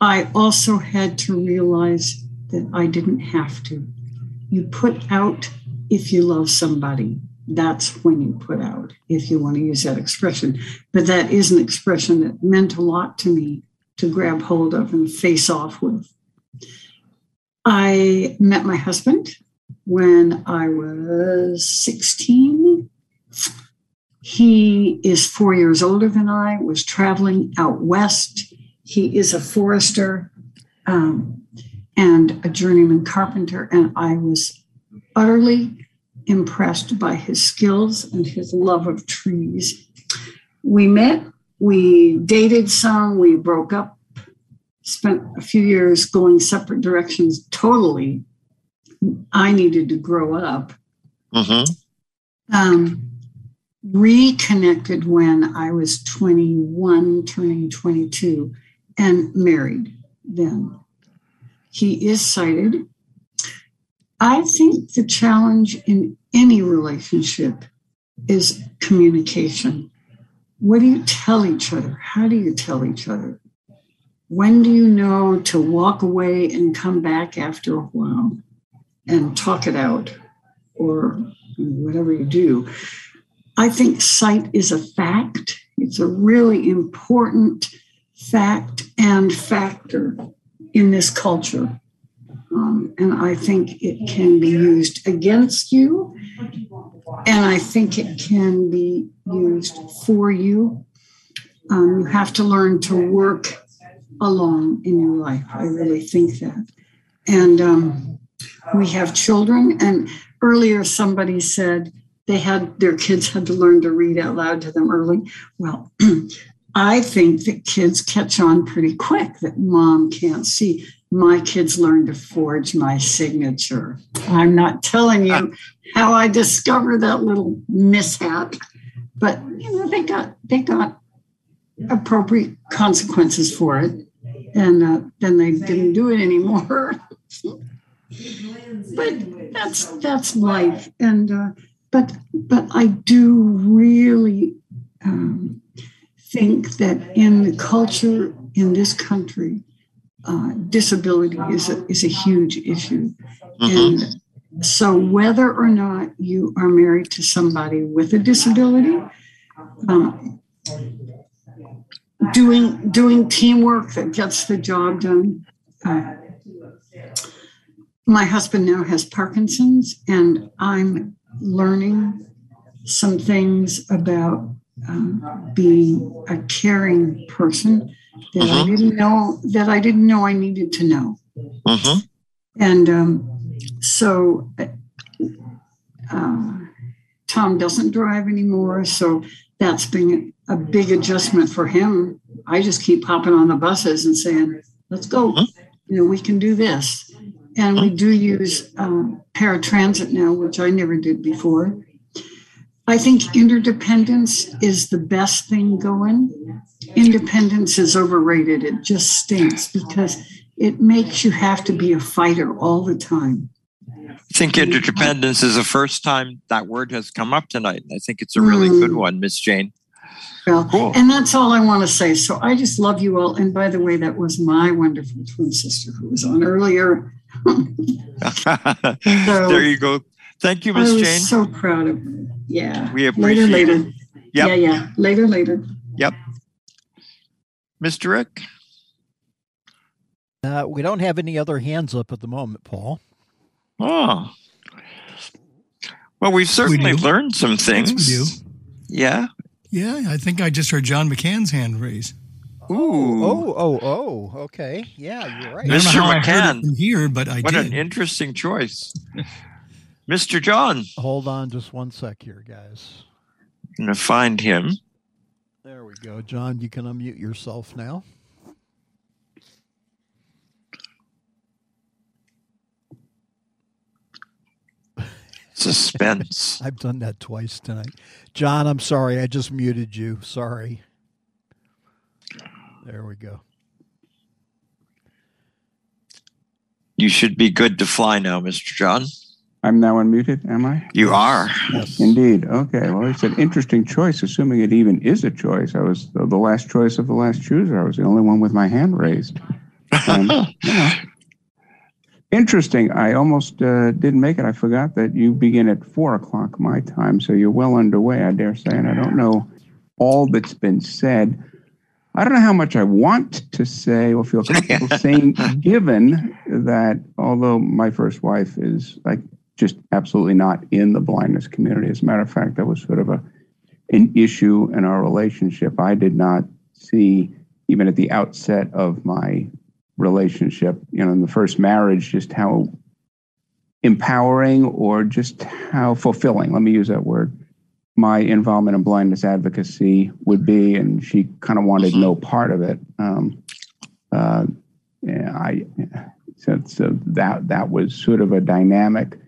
I also had to realize that I didn't have to you put out if you love somebody. That's when you put out, if you want to use that expression. But that is an expression that meant a lot to me to grab hold of and face off with. I met my husband when I was 16. He is four years older than I, was traveling out west. He is a forester um, and a journeyman carpenter, and I was utterly impressed by his skills and his love of trees. We met, we dated some, we broke up, spent a few years going separate directions totally. I needed to grow up. Mm-hmm. Um, reconnected when I was 21, turning 22, and married then. He is sighted. I think the challenge in any relationship is communication. What do you tell each other? How do you tell each other? When do you know to walk away and come back after a while and talk it out or whatever you do? I think sight is a fact. It's a really important fact and factor in this culture. Um, and I think it can be used against you, and I think it can be used for you. Um, you have to learn to work alone in your life. I really think that. And um, we have children, and earlier somebody said they had their kids had to learn to read out loud to them early. Well, I think that kids catch on pretty quick that mom can't see. My kids learn to forge my signature. I'm not telling you how I discovered that little mishap, but you know they got they got appropriate consequences for it, and uh, then they didn't do it anymore. but that's that's life, and uh, but but I do really. Um, think that in the culture in this country, uh, disability is a, is a huge issue. Mm-hmm. And so, whether or not you are married to somebody with a disability, um, doing doing teamwork that gets the job done. Uh, my husband now has Parkinson's, and I'm learning some things about um, being a caring person that I Mhm. didn't know that I didn't know I needed to know. Mm-hmm. And um, so uh, Tom doesn't drive anymore, so that's been a big adjustment for him. I just keep hopping on the buses and saying, "Let's go." You know, we can do this, and we do use um, paratransit now, which I never did before. I think interdependence is the best thing going. Independence is overrated. It just stinks because it makes you have to be a fighter all the time. I think interdependence is the first time that word has come up tonight. I think it's a really good Mm. one, Miss Jane. Well, Cool. and that's all I want to say. So I just love you all. And by the way, that was my wonderful twin sister who was on earlier. there you go. Thank you, Miss Jane. I Miss was so proud of her. Yeah. We later, appreciate later. it. Yep. Yeah, yeah. Later, later. Yep. Mr. Rick? Uh, we don't have any other hands up at the moment, Paul. Oh. Well, we've certainly do. learned some Yes, things. we do. Yeah. Yeah, I think I just heard John McCann's hand raised. Ooh. Oh, oh, oh. Okay. Yeah, you're right. I don't know Mr. how I heard McCann. it from here, but I What did. an interesting choice. Mr. John. Hold on just one sec here, guys. I'm going to find him. There we go. John, you can unmute yourself now. Suspense. I've done that twice tonight. John, I'm sorry. I just muted you. Sorry. There we go. You should be good to fly now, Mr. John. I'm now unmuted, am I? You are. Yes. Indeed. Okay. Well, it's an interesting choice, assuming it even is a choice. I was the the last choice of the last chooser. I was the only one with my hand raised. Um, you know, Interesting. I almost uh, didn't make it. I forgot that you begin at four o'clock my time, so you're well underway, I dare say. And I don't know all that's been said. I don't know how much I want to say or feel comfortable saying, given that although my first wife is like just absolutely not in the blindness community, as a matter of fact, that was sort of a an issue in our relationship. I did not see even at the outset of my relationship, you know, in the first marriage, just how empowering or just how fulfilling, let me use that word, my involvement in blindness advocacy would be. And she kind of wanted no part of it. Um, uh, yeah, I, so, so that, that was sort of a dynamic.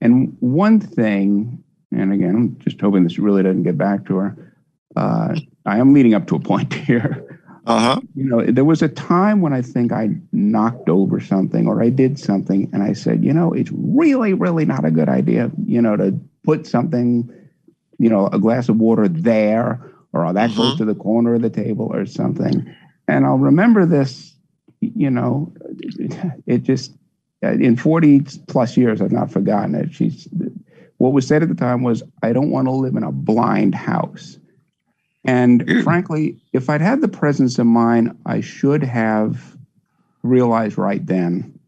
And one thing, and again, I'm just hoping this really doesn't get back to her. Uh, I am leading up to a point here uh-huh. You know, there was a time when I think I knocked over something or I did something and I said, you know, it's really, really not a good idea, you know, to put something, you know, a glass of water there or that mm-hmm. goes to the corner of the table or something. And I'll remember this, you know, it just, in 40 plus years, I've not forgotten it. She's, what was said at the time was, I don't want to live in a blind house. And mm. frankly, if I'd had the presence of mind, I should have realized right then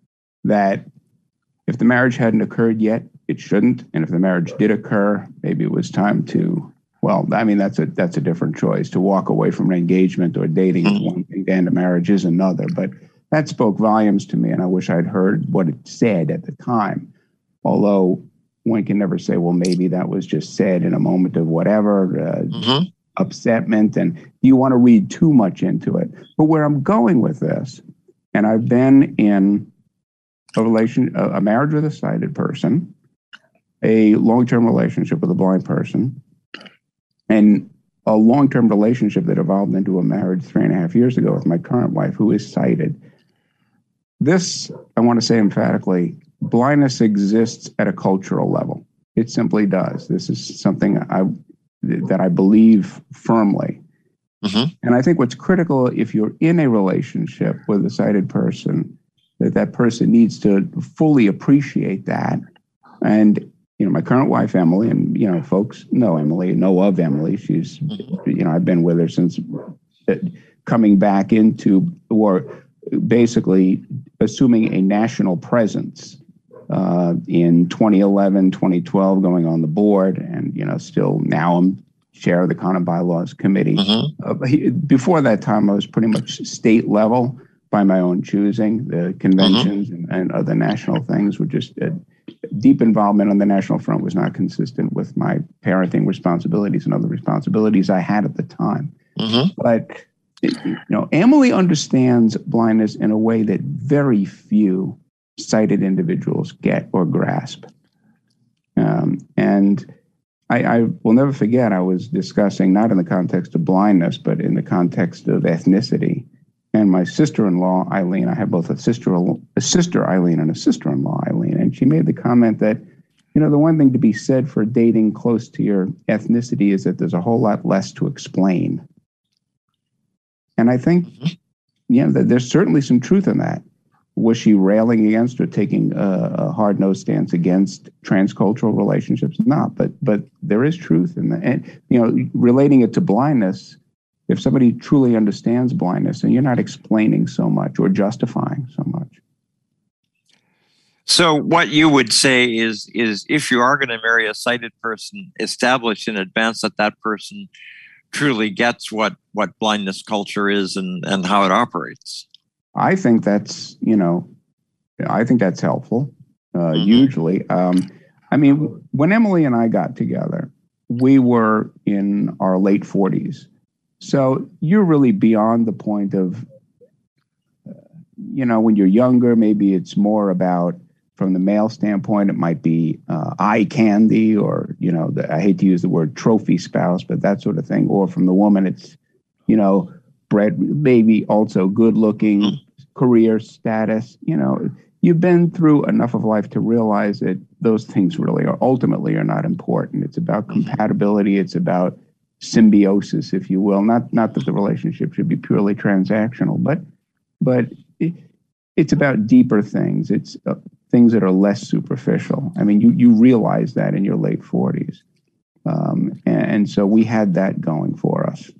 that if the marriage hadn't occurred yet, it shouldn't. And if the marriage did occur, maybe it was time to, well, I mean, that's a that's a different choice. To walk away from an engagement or dating is one thing, to end a marriage is another. But that spoke volumes to me, and I wish I'd heard what it said at the time. Although one can never say, well, maybe that was just said in a moment of whatever. Uh, mm-hmm upsetment and you want to read too much into it. But where I'm going with this, and I've been in a relation, a marriage with a sighted person, a long-term relationship with a blind person, and a long-term relationship that evolved into a marriage three and a half years ago with my current wife, who is sighted. This, I want to say emphatically, blindness exists at a cultural level. It simply does. This is something I that I believe firmly. Mm-hmm. And I think what's critical if you're in a relationship with a sighted person, that that person needs to fully appreciate that. And you know, my current wife Emily, and you know, folks know Emily, know of Emily. She's, mm-hmm. you know, I've been with her since uh, coming back into or basically assuming a national presence uh, in 2011, 2012, going on the board, and you know, still now I'm chair of the Content Bylaws Committee. Mm-hmm. Uh, before that time, I was pretty much state level by my own choosing. The conventions mm-hmm. and, and, other national things were just uh, deep involvement on the national front was not consistent with my parenting responsibilities and other responsibilities I had at the time. Mm-hmm. But you know, Emily understands blindness in a way that very few sighted individuals get or grasp. Um, and I, I, will never forget, I was discussing, not in the context of blindness, but in the context of ethnicity. And my sister in law, Eileen, I have both a sister, a sister, Eileen, and a sister in law, Eileen. And she made the comment that, you know, the one thing to be said for dating close to your ethnicity is that there's a whole lot less to explain. And I think, mm-hmm. yeah, that there's certainly some truth in that was she railing against or taking a, a hard nosed stance against transcultural relationships? Not, but but there is truth in that, and you know, relating it to blindness. If somebody truly understands blindness, and you're not explaining so much or justifying so much. So what you would say is is if you are going to marry a sighted person, establish in advance that that person truly gets what what blindness culture is and and how it operates. I think that's you know, I think that's helpful. Uh, mm-hmm. Usually, um, I mean, when Emily and I got together, we were in our late forties, so you're really beyond the point of, uh, you know, when you're younger, maybe it's more about from the male standpoint, it might be uh, eye candy, or you know, the, I hate to use the word trophy spouse, but that sort of thing. Or from the woman, it's you know, bred, maybe also good looking, career status. You know, you've been through enough of life to realize that those things really are ultimately are not important. It's about mm-hmm. compatibility. It's about symbiosis, if you will. Not not that the relationship should be purely transactional, but but it, it's about deeper things. It's uh, things that are less superficial. I mean, you you realize that in your late forties, um, and, and, so we had that going for us.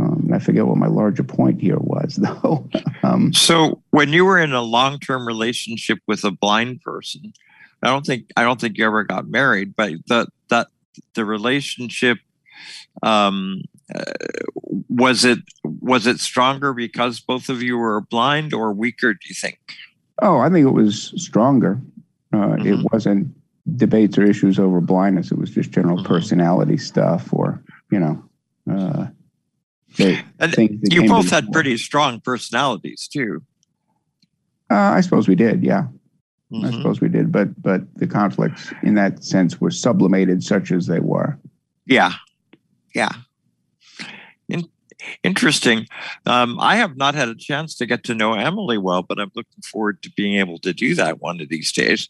Um, I forget what my larger point here was, though. um, so, when you were in a long-term relationship with a blind person, I don't think I don't think you ever got married, but the that the relationship um, uh, was it was it stronger because both of you were blind or weaker? Do you think? Oh, I think it was stronger. Uh, mm-hmm. It wasn't debates or issues over blindness. It was just general mm-hmm. personality stuff, or you know. Uh, you both had pretty strong personalities too. Uh, I suppose we did, yeah. Mm-hmm. I suppose we did, but but the conflicts in that sense were sublimated, such as they were. Yeah, yeah. In, interesting. Um, I have not had a chance to get to know Emily well, but I'm looking forward to being able to do that one of these days.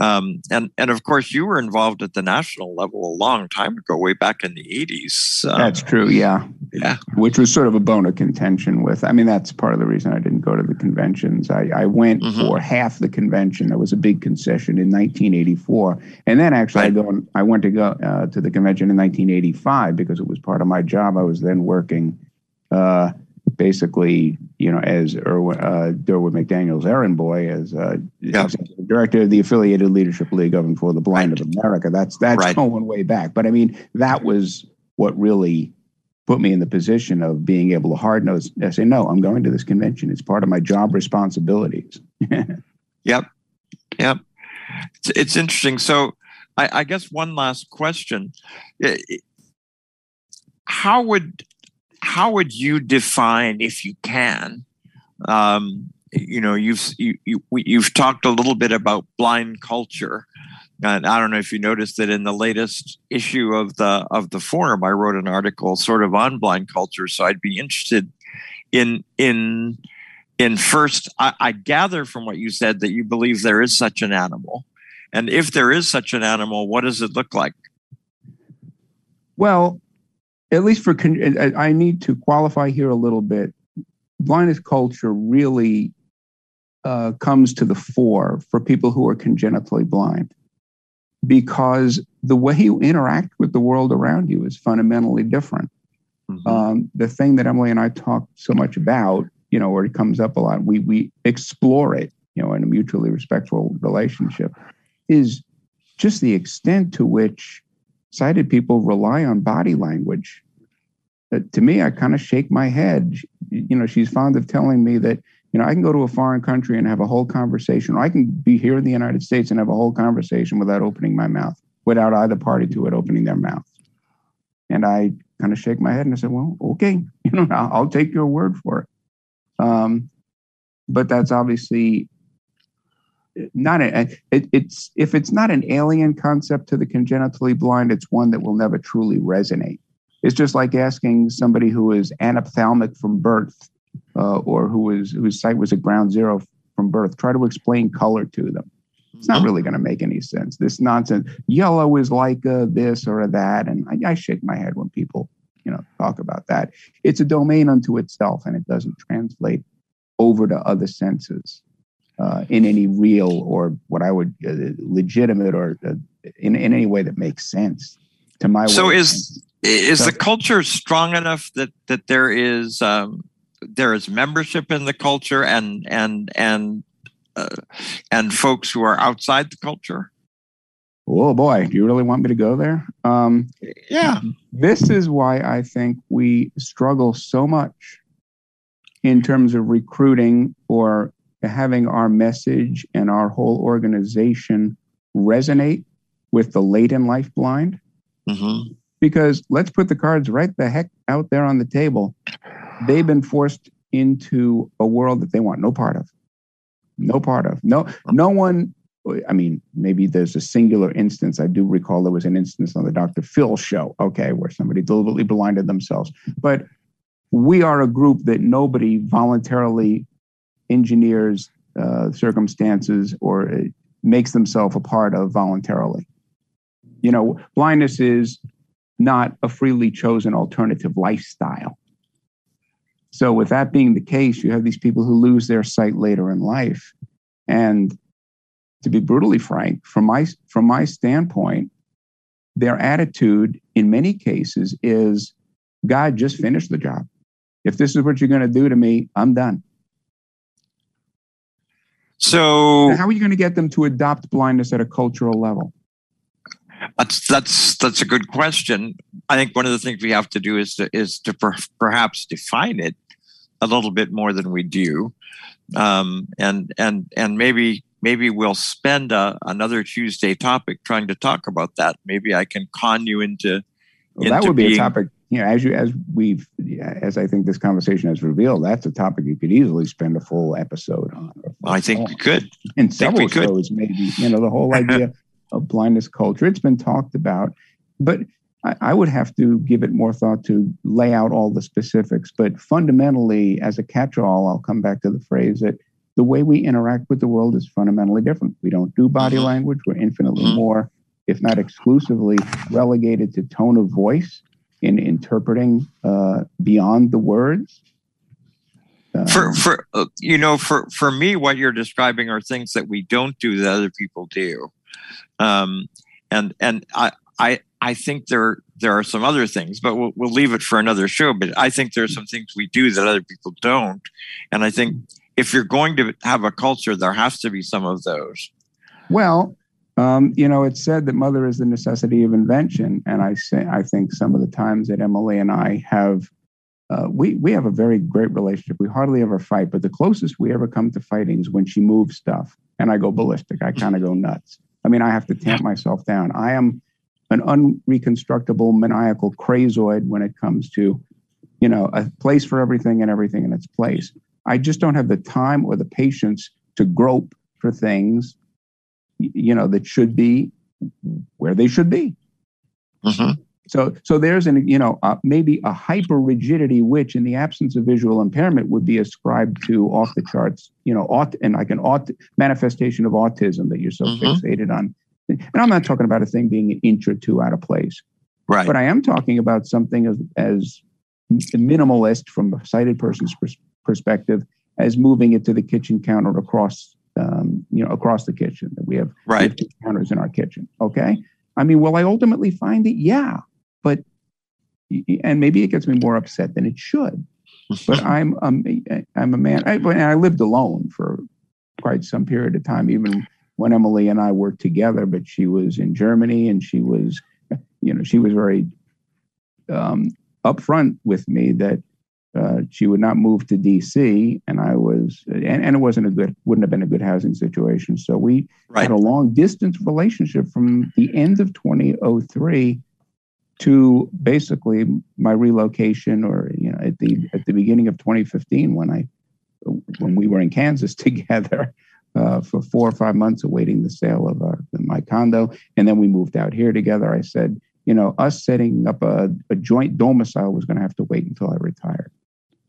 Um, and and of course, you were involved at the national level a long time ago, way back in the 80s. Um, That's true. Yeah. Yeah. Which was sort of a bone of contention with. I mean, that's part of the reason I didn't go to the conventions. I, I went mm-hmm. for half the convention. That was a big concession in 1984, and then actually right. I go. I went to go uh, to the convention in 1985 because it was part of my job. I was then working uh, basically, you know, as Erwin, uh, McDaniel's errand boy, as uh, yeah. director of the Affiliated Leadership League of and for the Blind right. of America. That's that's right. going way back. But I mean, that was what really put me in the position of being able to hard nose say, no, I'm going to this convention. It's part of my job responsibilities. yep, yep. It's, it's interesting. So, I, I guess one last question: How would how would you define, if you can, um, you know, you've you, you, you've talked a little bit about blind culture, and I don't know if you noticed that in the latest issue of the of the forum, I wrote an article sort of on blind culture. So I'd be interested in in in first. I, I gather from what you said that you believe there is such an animal, and if there is such an animal, what does it look like? Well, at least for I need to qualify here a little bit. Blindness culture really uh, comes to the fore for people who are congenitally blind because the way you interact with the world around you is fundamentally different. Mm-hmm. Um, the thing that Emily and I talk so much about, you know, where it comes up a lot, we we explore it, you know, in a mutually respectful relationship, is just the extent to which sighted people rely on body language. Uh, to me, I kind of shake my head. You know, she's fond of telling me that, you know, I can go to a foreign country and have a whole conversation, or I can be here in the United States and have a whole conversation without opening my mouth, without either party to it opening their mouth. And I kind of shake my head and I said, well, okay, you know, I'll, I'll take your word for it. Um, but that's obviously not it, it's if it's not an alien concept to the congenitally blind, it's one that will never truly resonate. It's just like asking somebody who is anophthalmic from birth, uh, or who is whose sight was at ground zero from birth. Try to explain color to them. It's not really going to make any sense. This nonsense. Yellow is like a this or a that, and I, I shake my head when people, you know, talk about that. It's a domain unto itself, and it doesn't translate over to other senses uh, in any real or what I would uh, legitimate or uh, in, in any way that makes sense to my. So is is so, the culture strong enough that that there is um, there is membership in the culture and and and uh, and folks who are outside the culture? Oh boy, do you really want me to go there? Um, yeah. This is why I think we struggle so much in terms of recruiting or having our message and our whole organization resonate with the late in life blind. Mm-hmm. Because let's put the cards right the heck out there on the table. They've been forced into a world that they want no part of. No part of. No, no one. I mean, maybe there's a singular instance. I do recall there was an instance on the Dr. Phil show, okay, where somebody deliberately blinded themselves. But we are a group that nobody voluntarily engineers uh, circumstances or makes themselves a part of voluntarily. You know, blindness is not a freely chosen alternative lifestyle. So, with that being the case, you have these people who lose their sight later in life. And to be brutally frank, from my, from my standpoint, their attitude in many cases is God just finished the job. If this is what you're going to do to me, I'm done. So, how are you going to get them to adopt blindness at a cultural level? That's that's that's a good question. I think one of the things we have to do is to is to per, perhaps define it a little bit more than we do, um, and and and maybe maybe we'll spend a, another Tuesday topic trying to talk about that. Maybe I can con you into. Well, into that would be being, a topic you know, as you as we've as I think this conversation has revealed, that's a topic you could easily spend a full episode on. I think we could. In several shows, maybe. You know, the whole idea of blindness culture. It's been talked about, but I, I would have to give it more thought to lay out all the specifics. But fundamentally, as a catch-all, I'll come back to the phrase that the way we interact with the world is fundamentally different. We don't do body mm-hmm. language. We're infinitely mm-hmm. more, if not exclusively, relegated to tone of voice in interpreting uh, beyond the words. Um, for for uh, you know for for me, what you're describing are things that we don't do that other people do, um, and and I I I think there there are some other things, but we'll we'll leave it for another show. But I think there are some things we do that other people don't, and I think if you're going to have a culture, there has to be some of those. Well, um, you know, it's said that mother is the necessity of invention, and I say I think some of the times that Emily and I have, uh, we we have a very great relationship. We hardly ever fight, but the closest we ever come to fighting is when she moves stuff, and I go ballistic. I kind of go nuts. I mean, I have to tamp myself down. I am an unreconstructible maniacal crazoid when it comes to, you know, a place for everything and everything in its place. I just don't have the time or the patience to grope for things you know that should be where they should be. Mm-hmm. So, so there's an you know uh, maybe a hyper rigidity which, in the absence of visual impairment, would be ascribed to off the charts, you know, aut- and like an aut- manifestation of autism that you're so mm-hmm. fixated on. And I'm not talking about a thing being an inch or two out of place, right? But I am talking about something as as minimalist from a sighted person's pers- perspective as moving it to the kitchen counter across um, you know, across the kitchen. That we have right counters in our kitchen. Okay. I mean, will I ultimately find it? Yeah, but and maybe it gets me more upset than it should. But I'm um, I'm a man. I, and I lived alone for quite some period of time, even when Emily and I worked together. But she was in Germany, and she was, you know, she was very um, upfront with me that uh, she would not move to DC, and I was, and, and, it wasn't a good, wouldn't have been a good housing situation. So we right. had a long distance relationship from the end of 2003 to basically my relocation, or you know, at the at the beginning of 2015 when I when we were in Kansas together. Uh, for four or five months, awaiting the sale of uh, my condo, and then we moved out here together. I said, you know, us setting up a, a joint domicile was going to have to wait until I retired.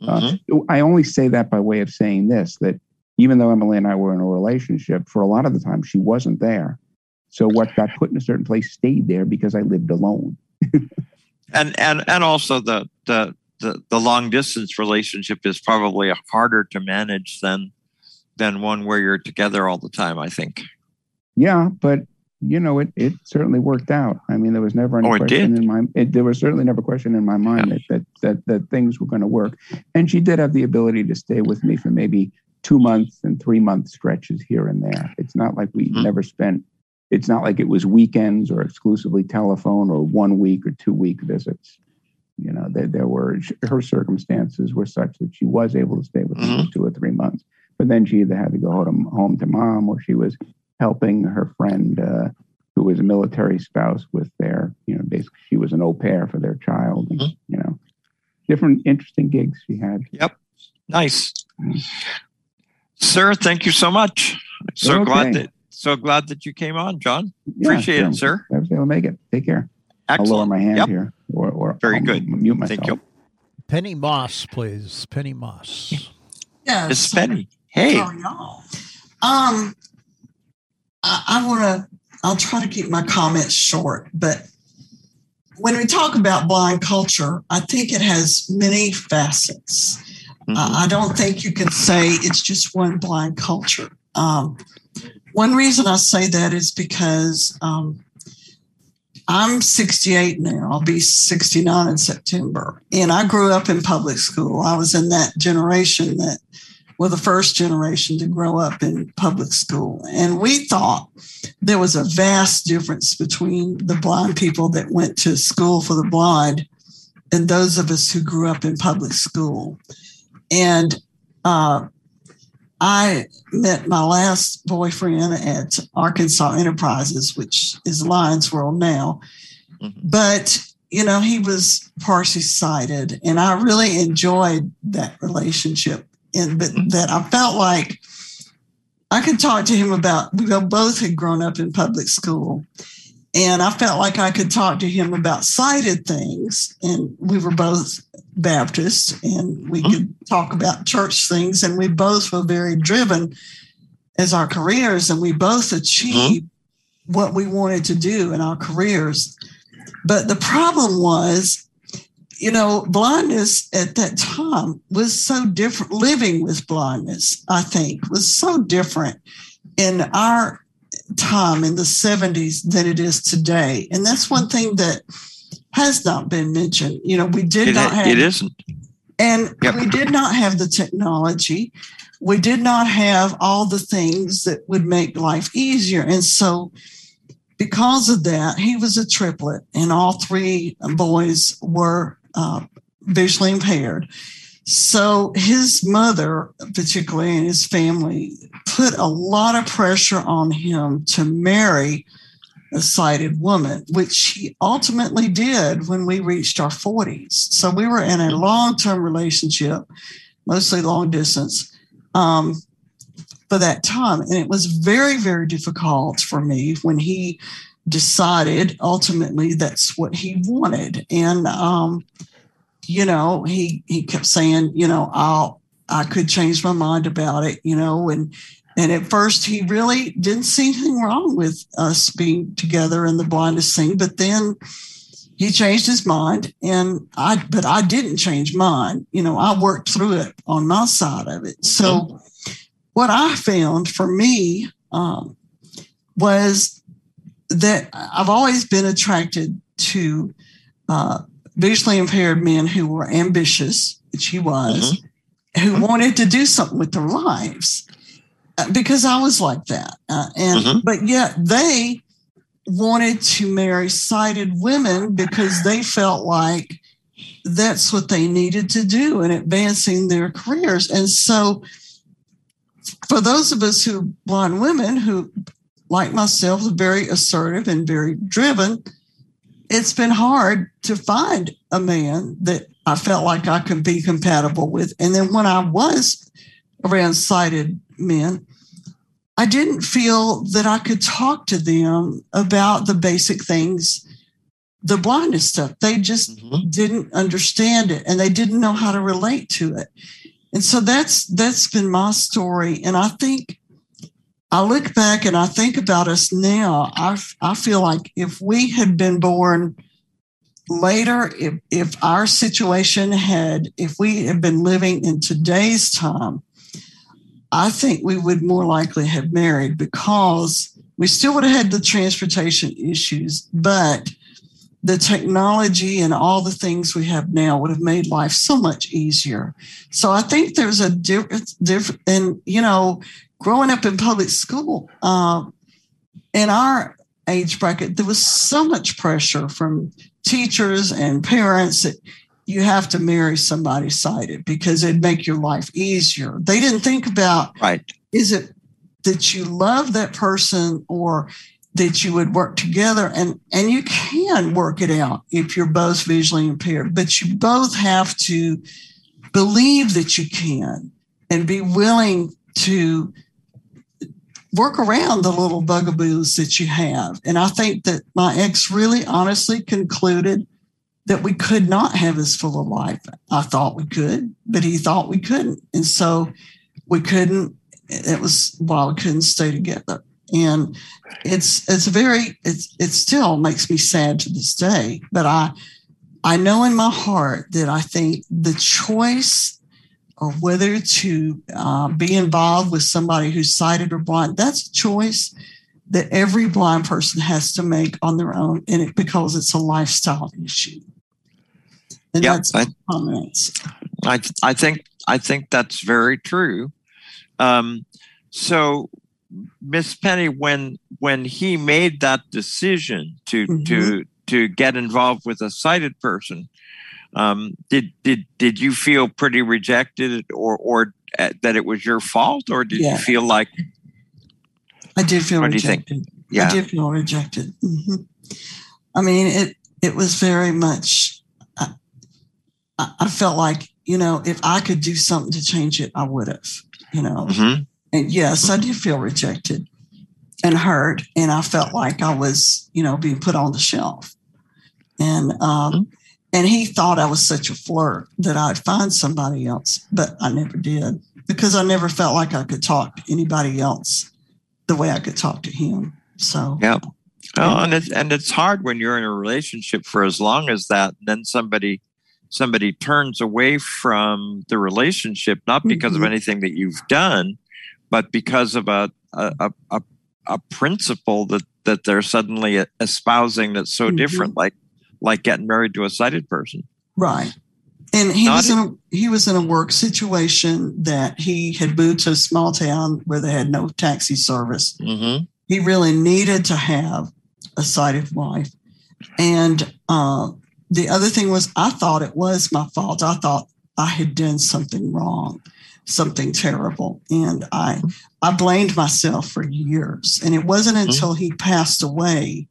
Mm-hmm. Uh, I only say that by way of saying this that even though Emily and I were in a relationship, for a lot of the time she wasn't there. So what got put in a certain place stayed there because I lived alone. and and and also the the the, the long distance relationship is probably harder to manage than than one where you're together all the time. I think. Yeah, but you know, it, it certainly worked out. I mean, there was never any oh, question in my it, there was certainly never question in my mind yeah. that, that that that things were going to work. And she did have the ability to stay with me for maybe two months and three month stretches here and there. It's not like we mm-hmm. never spent. It's not like it was weekends or exclusively telephone or one week or two week visits. You know, there, there were her circumstances were such that she was able to stay with mm-hmm. me for two or three months. But then she either had to go home, home to mom or she was helping her friend uh, who was a military spouse with their, you know, basically she was an au pair for their child. And, mm-hmm. You know, different interesting gigs she had. Yep. Nice. Mm-hmm. Sir, thank you so much. So okay. glad that so glad that you came on, John. Yeah, Appreciate sure. it, sir. I was make it. Take care. Excellent. I'll lower my hand yep. here. Or, or Very I'll good. Mute myself. Thank you. Penny Moss, please. Penny Moss. Yes. It's Penny. Hey. How y'all? Um, I, I want to, I'll try to keep my comments short, but when we talk about blind culture, I think it has many facets. Mm-hmm. I don't think you can say it's just one blind culture. Um, one reason I say that is because um, I'm 68 now. I'll be 69 in September. And I grew up in public school. I was in that generation that were the first generation to grow up in public school. And we thought there was a vast difference between the blind people that went to school for the blind and those of us who grew up in public school. And uh, I met my last boyfriend at Arkansas Enterprises, which is Lions World now. Mm-hmm. But, you know, he was partially sighted, and I really enjoyed that relationship. And but that I felt like I could talk to him about, we both had grown up in public school. And I felt like I could talk to him about sighted things. And we were both Baptists, and we mm-hmm. could talk about church things. And we both were very driven as our careers, and we both achieved mm-hmm. what we wanted to do in our careers. But the problem was, you know, blindness at that time was so different. Living with blindness, I think, was so different in our time in the 70s than it is today. And that's one thing that has not been mentioned. You know, we did it, not have it isn't. And yep. we did not have the technology. We did not have all the things that would make life easier. And so because of that, he was a triplet, and all three boys were uh, visually impaired. So his mother, particularly, and his family put a lot of pressure on him to marry a sighted woman, which he ultimately did when we reached our 40s. So we were in a long term relationship, mostly long distance, um, for that time. And it was very, very difficult for me when he decided ultimately that's what he wanted. And, um, you know, he, he kept saying, you know, I'll, I could change my mind about it, you know, and and at first, he really didn't see anything wrong with us being together in the blindest thing. But then he changed his mind, and I, but I didn't change mine. You know, I worked through it on my side of it. So, mm-hmm. what I found for me um, was that I've always been attracted to uh, visually impaired men who were ambitious, which he was, mm-hmm. who wanted to do something with their lives because I was like that. Uh, and mm-hmm. but yet they wanted to marry sighted women because they felt like that's what they needed to do in advancing their careers. And so for those of us who blind women who like myself very assertive and very driven, it's been hard to find a man that I felt like I could be compatible with. And then when I was around sighted men, I didn't feel that I could talk to them about the basic things, the blindness stuff. They just mm-hmm. didn't understand it and they didn't know how to relate to it. And so that's that's been my story. And I think I look back and I think about us now. I, I feel like if we had been born later, if, if our situation had, if we had been living in today's time, I think we would more likely have married because we still would have had the transportation issues, but the technology and all the things we have now would have made life so much easier. So I think there's a difference, different, and you know, growing up in public school, uh, in our age bracket, there was so much pressure from teachers and parents that you have to marry somebody sighted because it'd make your life easier. They didn't think about right. Is it that you love that person or that you would work together and and you can work it out if you're both visually impaired, but you both have to believe that you can and be willing to work around the little bugaboos that you have. And I think that my ex really honestly concluded that we could not have as full of life. I thought we could, but he thought we couldn't. And so we couldn't, it was while we couldn't stay together. And it's it's very it's it still makes me sad to this day. But I I know in my heart that I think the choice or whether to uh, be involved with somebody who's sighted or blind, that's a choice that every blind person has to make on their own, and it because it's a lifestyle issue. And Yeah, that's I- comments. I I think I think that's very true. Um, so, Miss Penny, when when he made that decision to to to get involved with a sighted person, um, did did did you feel pretty rejected, or or uh, that it was your fault, or did Yeah. you feel like I did feel What do you think? rejected. Yeah. I did feel rejected. hmm I mean, it it was very much. I, I I felt like you know, if I could do something to change it, I would have. You know, Mhm. and yes, I did feel rejected and hurt, and I felt like I was, you know, being put on the shelf. And um, and he thought I was such a flirt that I'd find somebody else, but I never did because I never felt like I could talk to anybody else the way I could talk to him. So Yeah. Oh, and it's and it's hard when you're in a relationship for as long as that, and then somebody somebody turns away from the relationship not because of Mhm. anything that you've done, but because of a a, a, a, principle that that they're suddenly espousing that's so Mhm. different, like like getting married to a sighted person. Right. And he Not was in a he was in a work situation that he had moved to a small town where they had no taxi service. Mm-hmm. He really needed to have a sighted wife. And uh, the other thing was I thought it was my fault. I thought I had done something wrong, something terrible. And I I blamed myself for years. And it wasn't until he passed away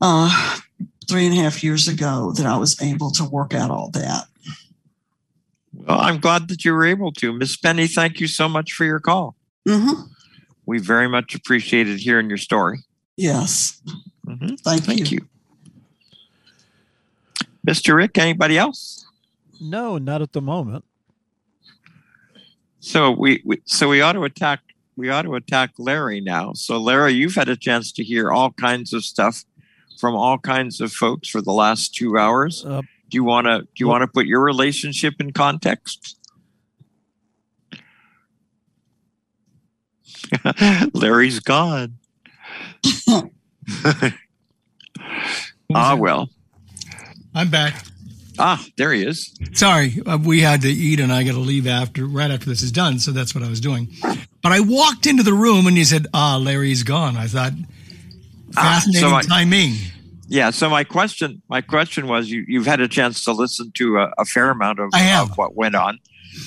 uh, three and a half years ago that I was able to work out all that. Well, I'm glad that you were able to, Miss Penny. Thank you so much for your call. hmm We very much appreciated hearing your story. Yes. Mhm. Thank, Thank you. you. Mr. Rick, anybody else? No, not at the moment. So we, we so we ought to attack we ought to attack Larry now. So Larry, you've had a chance to hear all kinds of stuff from all kinds of folks for the last two hours. Uh, do you want to do you want to put your relationship in context? Larry's gone. ah well. I'm back. Ah, there he is. Sorry, uh, we had to eat, and I got to leave after right after this is done. So that's what I was doing. But I walked into the room, and you said, "Ah, Larry's gone." I thought, fascinating so I- timing. Yeah. So my question, my question was, you you've had a chance to listen to a, a fair amount of, of what went on,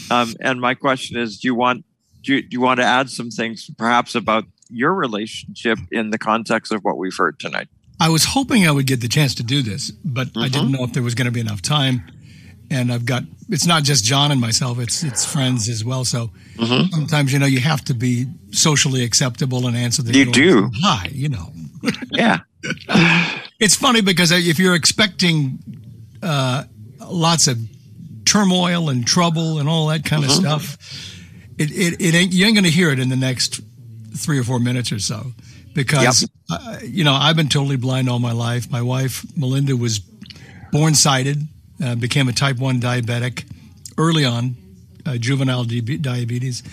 um, and my question is, do you want do you, do you want to add some things, perhaps about your relationship in the context of what we've heard tonight? I was hoping I would get the chance to do this, but I didn't know if there was going to be enough time. And I've got it's not just John and myself; it's it's friends as well. So sometimes you know you have to be socially acceptable and answer the You do. Hi, you know. Yeah. It's funny because if you're expecting uh, lots of turmoil and trouble and all that kind of Mhm. stuff, it, it, it ain't you ain't going to hear it in the next three or four minutes or so because uh, you know I've been totally blind all my life. My wife Melinda was born sighted, uh, became a type one diabetic early on, uh, juvenile di- diabetes.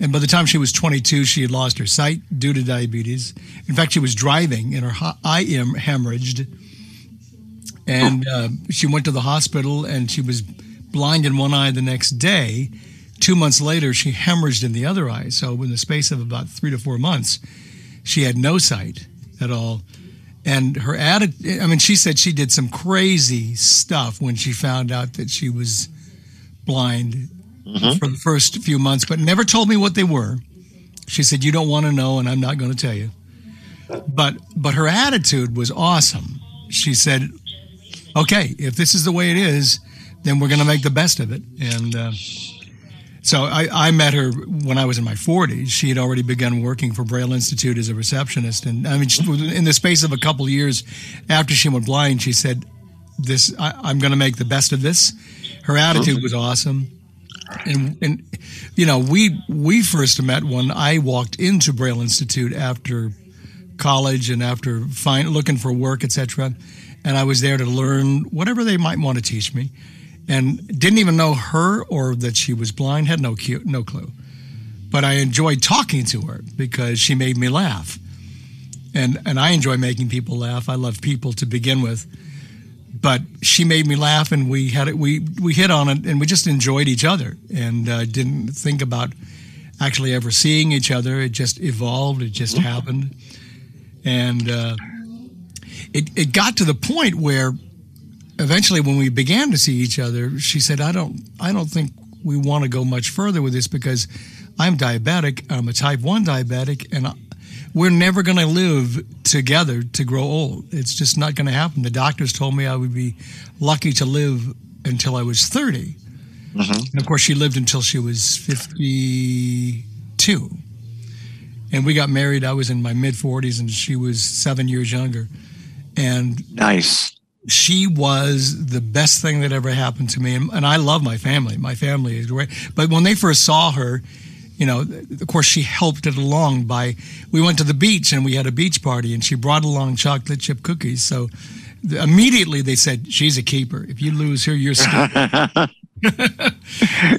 And by the time she was 22, she had lost her sight due to diabetes. In fact, she was driving and her eye hem- hemorrhaged. And uh, she went to the hospital and she was blind in one eye the next day. Two months later, she hemorrhaged in the other eye. So, in the space of about three to four months, she had no sight at all. And her attitude, I mean, she said she did some crazy stuff when she found out that she was blind for the first few months, but never told me what they were. She said, "You don't want to know, and I'm not going to tell you." But but her attitude was awesome. She said, "Okay, if this is the way it is, then we're going to make the best of it." And uh, so I, I met her when I was in my 40s. She had already begun working for Braille Institute as a receptionist, and I mean, in the space of a couple of years after she went blind, she said, "This I, I'm going to make the best of this." Her attitude was awesome and and you know we we first met when I walked into Braille Institute after college and after find, looking for work, etc. And I was there to learn whatever they might want to teach me. And didn't even know her or that she was blind. Had no cu- no clue, but I enjoyed talking to her because she made me laugh, and and I enjoy making people laugh. I love people to begin with, but she made me laugh, and we had it. We we hit on it, and we just enjoyed each other, and uh, didn't think about actually ever seeing each other. It just evolved. It just happened, and uh, it it got to the point where eventually, when we began to see each other, she said, "I don't I don't think we want to go much further with this because I'm diabetic. I'm a type one diabetic, and." I, we're never going to live together to grow old. It's just not going to happen. The doctors told me I would be lucky to live until I was 30. Mm-hmm. And of course, she lived until she was 52. And we got married. I was in my mid 40s and she was seven years younger. And nice. She was the best thing that ever happened to me. And, and I love my family. My family is great. But when they first saw her, you know, of course, she helped it along by. We went to the beach and we had a beach party, and she brought along chocolate chip cookies. So immediately they said, "She's a keeper. If you lose her, you're stuck."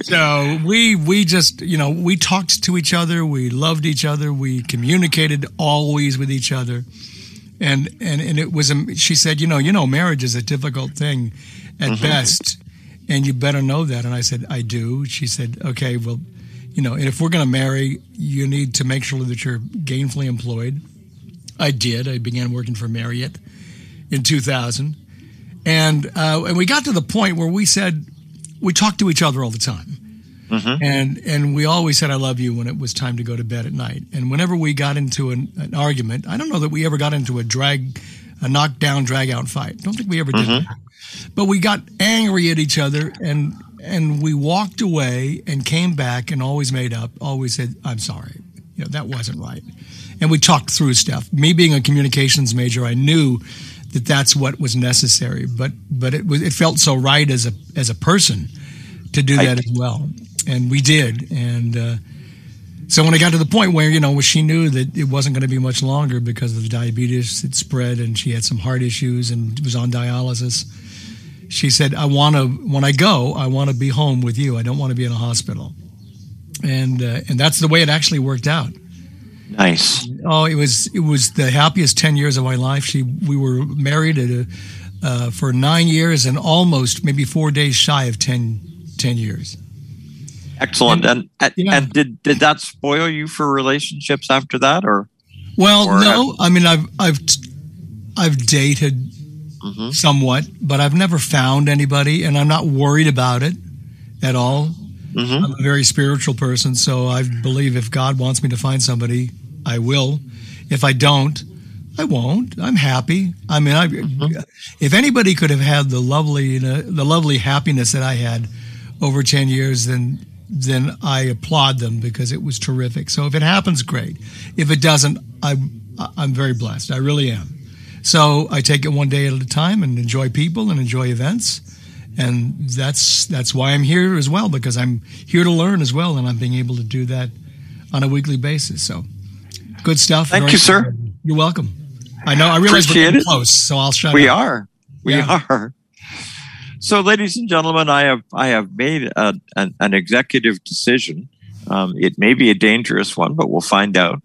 so we we just you know we talked to each other, we loved each other, we communicated always with each other, and and and it was. A. She said, "You know, you know, marriage is a difficult thing at mm-hmm. best." And you better know that. And I said, I do. She said, okay, well, you know, and if we're going to marry, you need to make sure that you're gainfully employed. I did. I began working for Marriott in 2000. And, uh, and we got to the point where we said, we talked to each other all the time. Mm-hmm. And, and we always said, I love you when it was time to go to bed at night. And whenever we got into an, an argument, I don't know that we ever got into a drag, a knockdown, drag out fight. Don't think we ever did mm-hmm. that. But we got angry at each other and and we walked away and came back and always made up, always said, I'm sorry. You know, that wasn't right. And we talked through stuff. Me being a communications major, I knew that that's what was necessary, but but it was it felt so right as a as a person to do that I, as well. And we did. And uh, so when I got to the point where, you know, she knew that it wasn't going to be much longer because of the diabetes, it spread and she had some heart issues and was on dialysis she said, I want to, when I go, I want to be home with you. I don't want to be in a hospital. And, uh, and that's the way it actually worked out. Nice. Oh, it was, it was the happiest 10 years of my life. She, we were married at a, uh, for nine years and almost maybe four days shy of 10, 10 years. Excellent. And, and, yeah. and did, did that spoil you for relationships after that or? Well, or no, have- I mean, I've, I've, I've dated mm-hmm. somewhat, but I've never found anybody, and I'm not worried about it at all. Mm-hmm. I'm a very spiritual person, so I believe if God wants me to find somebody, I will. If I don't, I won't. I'm happy. I mean, I, mm-hmm. if anybody could have had the lovely, the lovely happiness that I had over ten years, then then I applaud them because it was terrific. So if it happens, great. If it doesn't, I I'm very blessed. I really am. So I take it one day at a time and enjoy people and enjoy events. And that's that's why I'm here as well because I'm here to learn as well, and I'm being able to do that on a weekly basis. So good stuff. Thank you, sir. You're welcome. I know. I realize Appreciate we're close, so I'll shut. We up. are. We yeah. are. So, ladies and gentlemen, I have I have made a, an, an executive decision. Um, it may be a dangerous one, but we'll find out.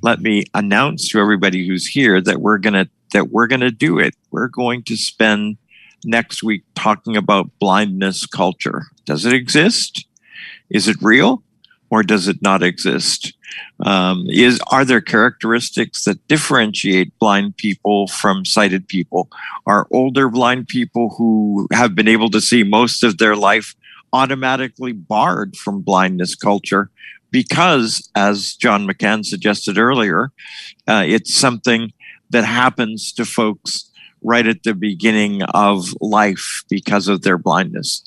Let me announce to everybody who's here that we're to that we're to do it. We're going to spend next week talking about blindness culture. Does it exist? Is it real? Or does it not exist? Um, is are there characteristics that differentiate blind people from sighted people? Are older blind people who have been able to see most of their life automatically barred from blindness culture because, as John McCann suggested earlier, uh, it's something that happens to folks right at the beginning of life because of their blindness.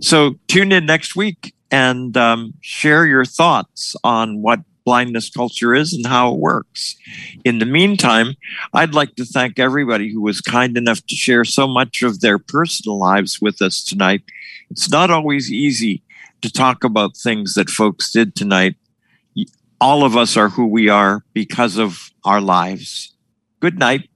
So tune in next week and um, share your thoughts on what blindness culture is and how it works. In the meantime, I'd like to thank everybody who was kind enough to share so much of their personal lives with us tonight. It's not always easy to talk about things that folks did tonight. All of us are who we are because of our lives. Good night.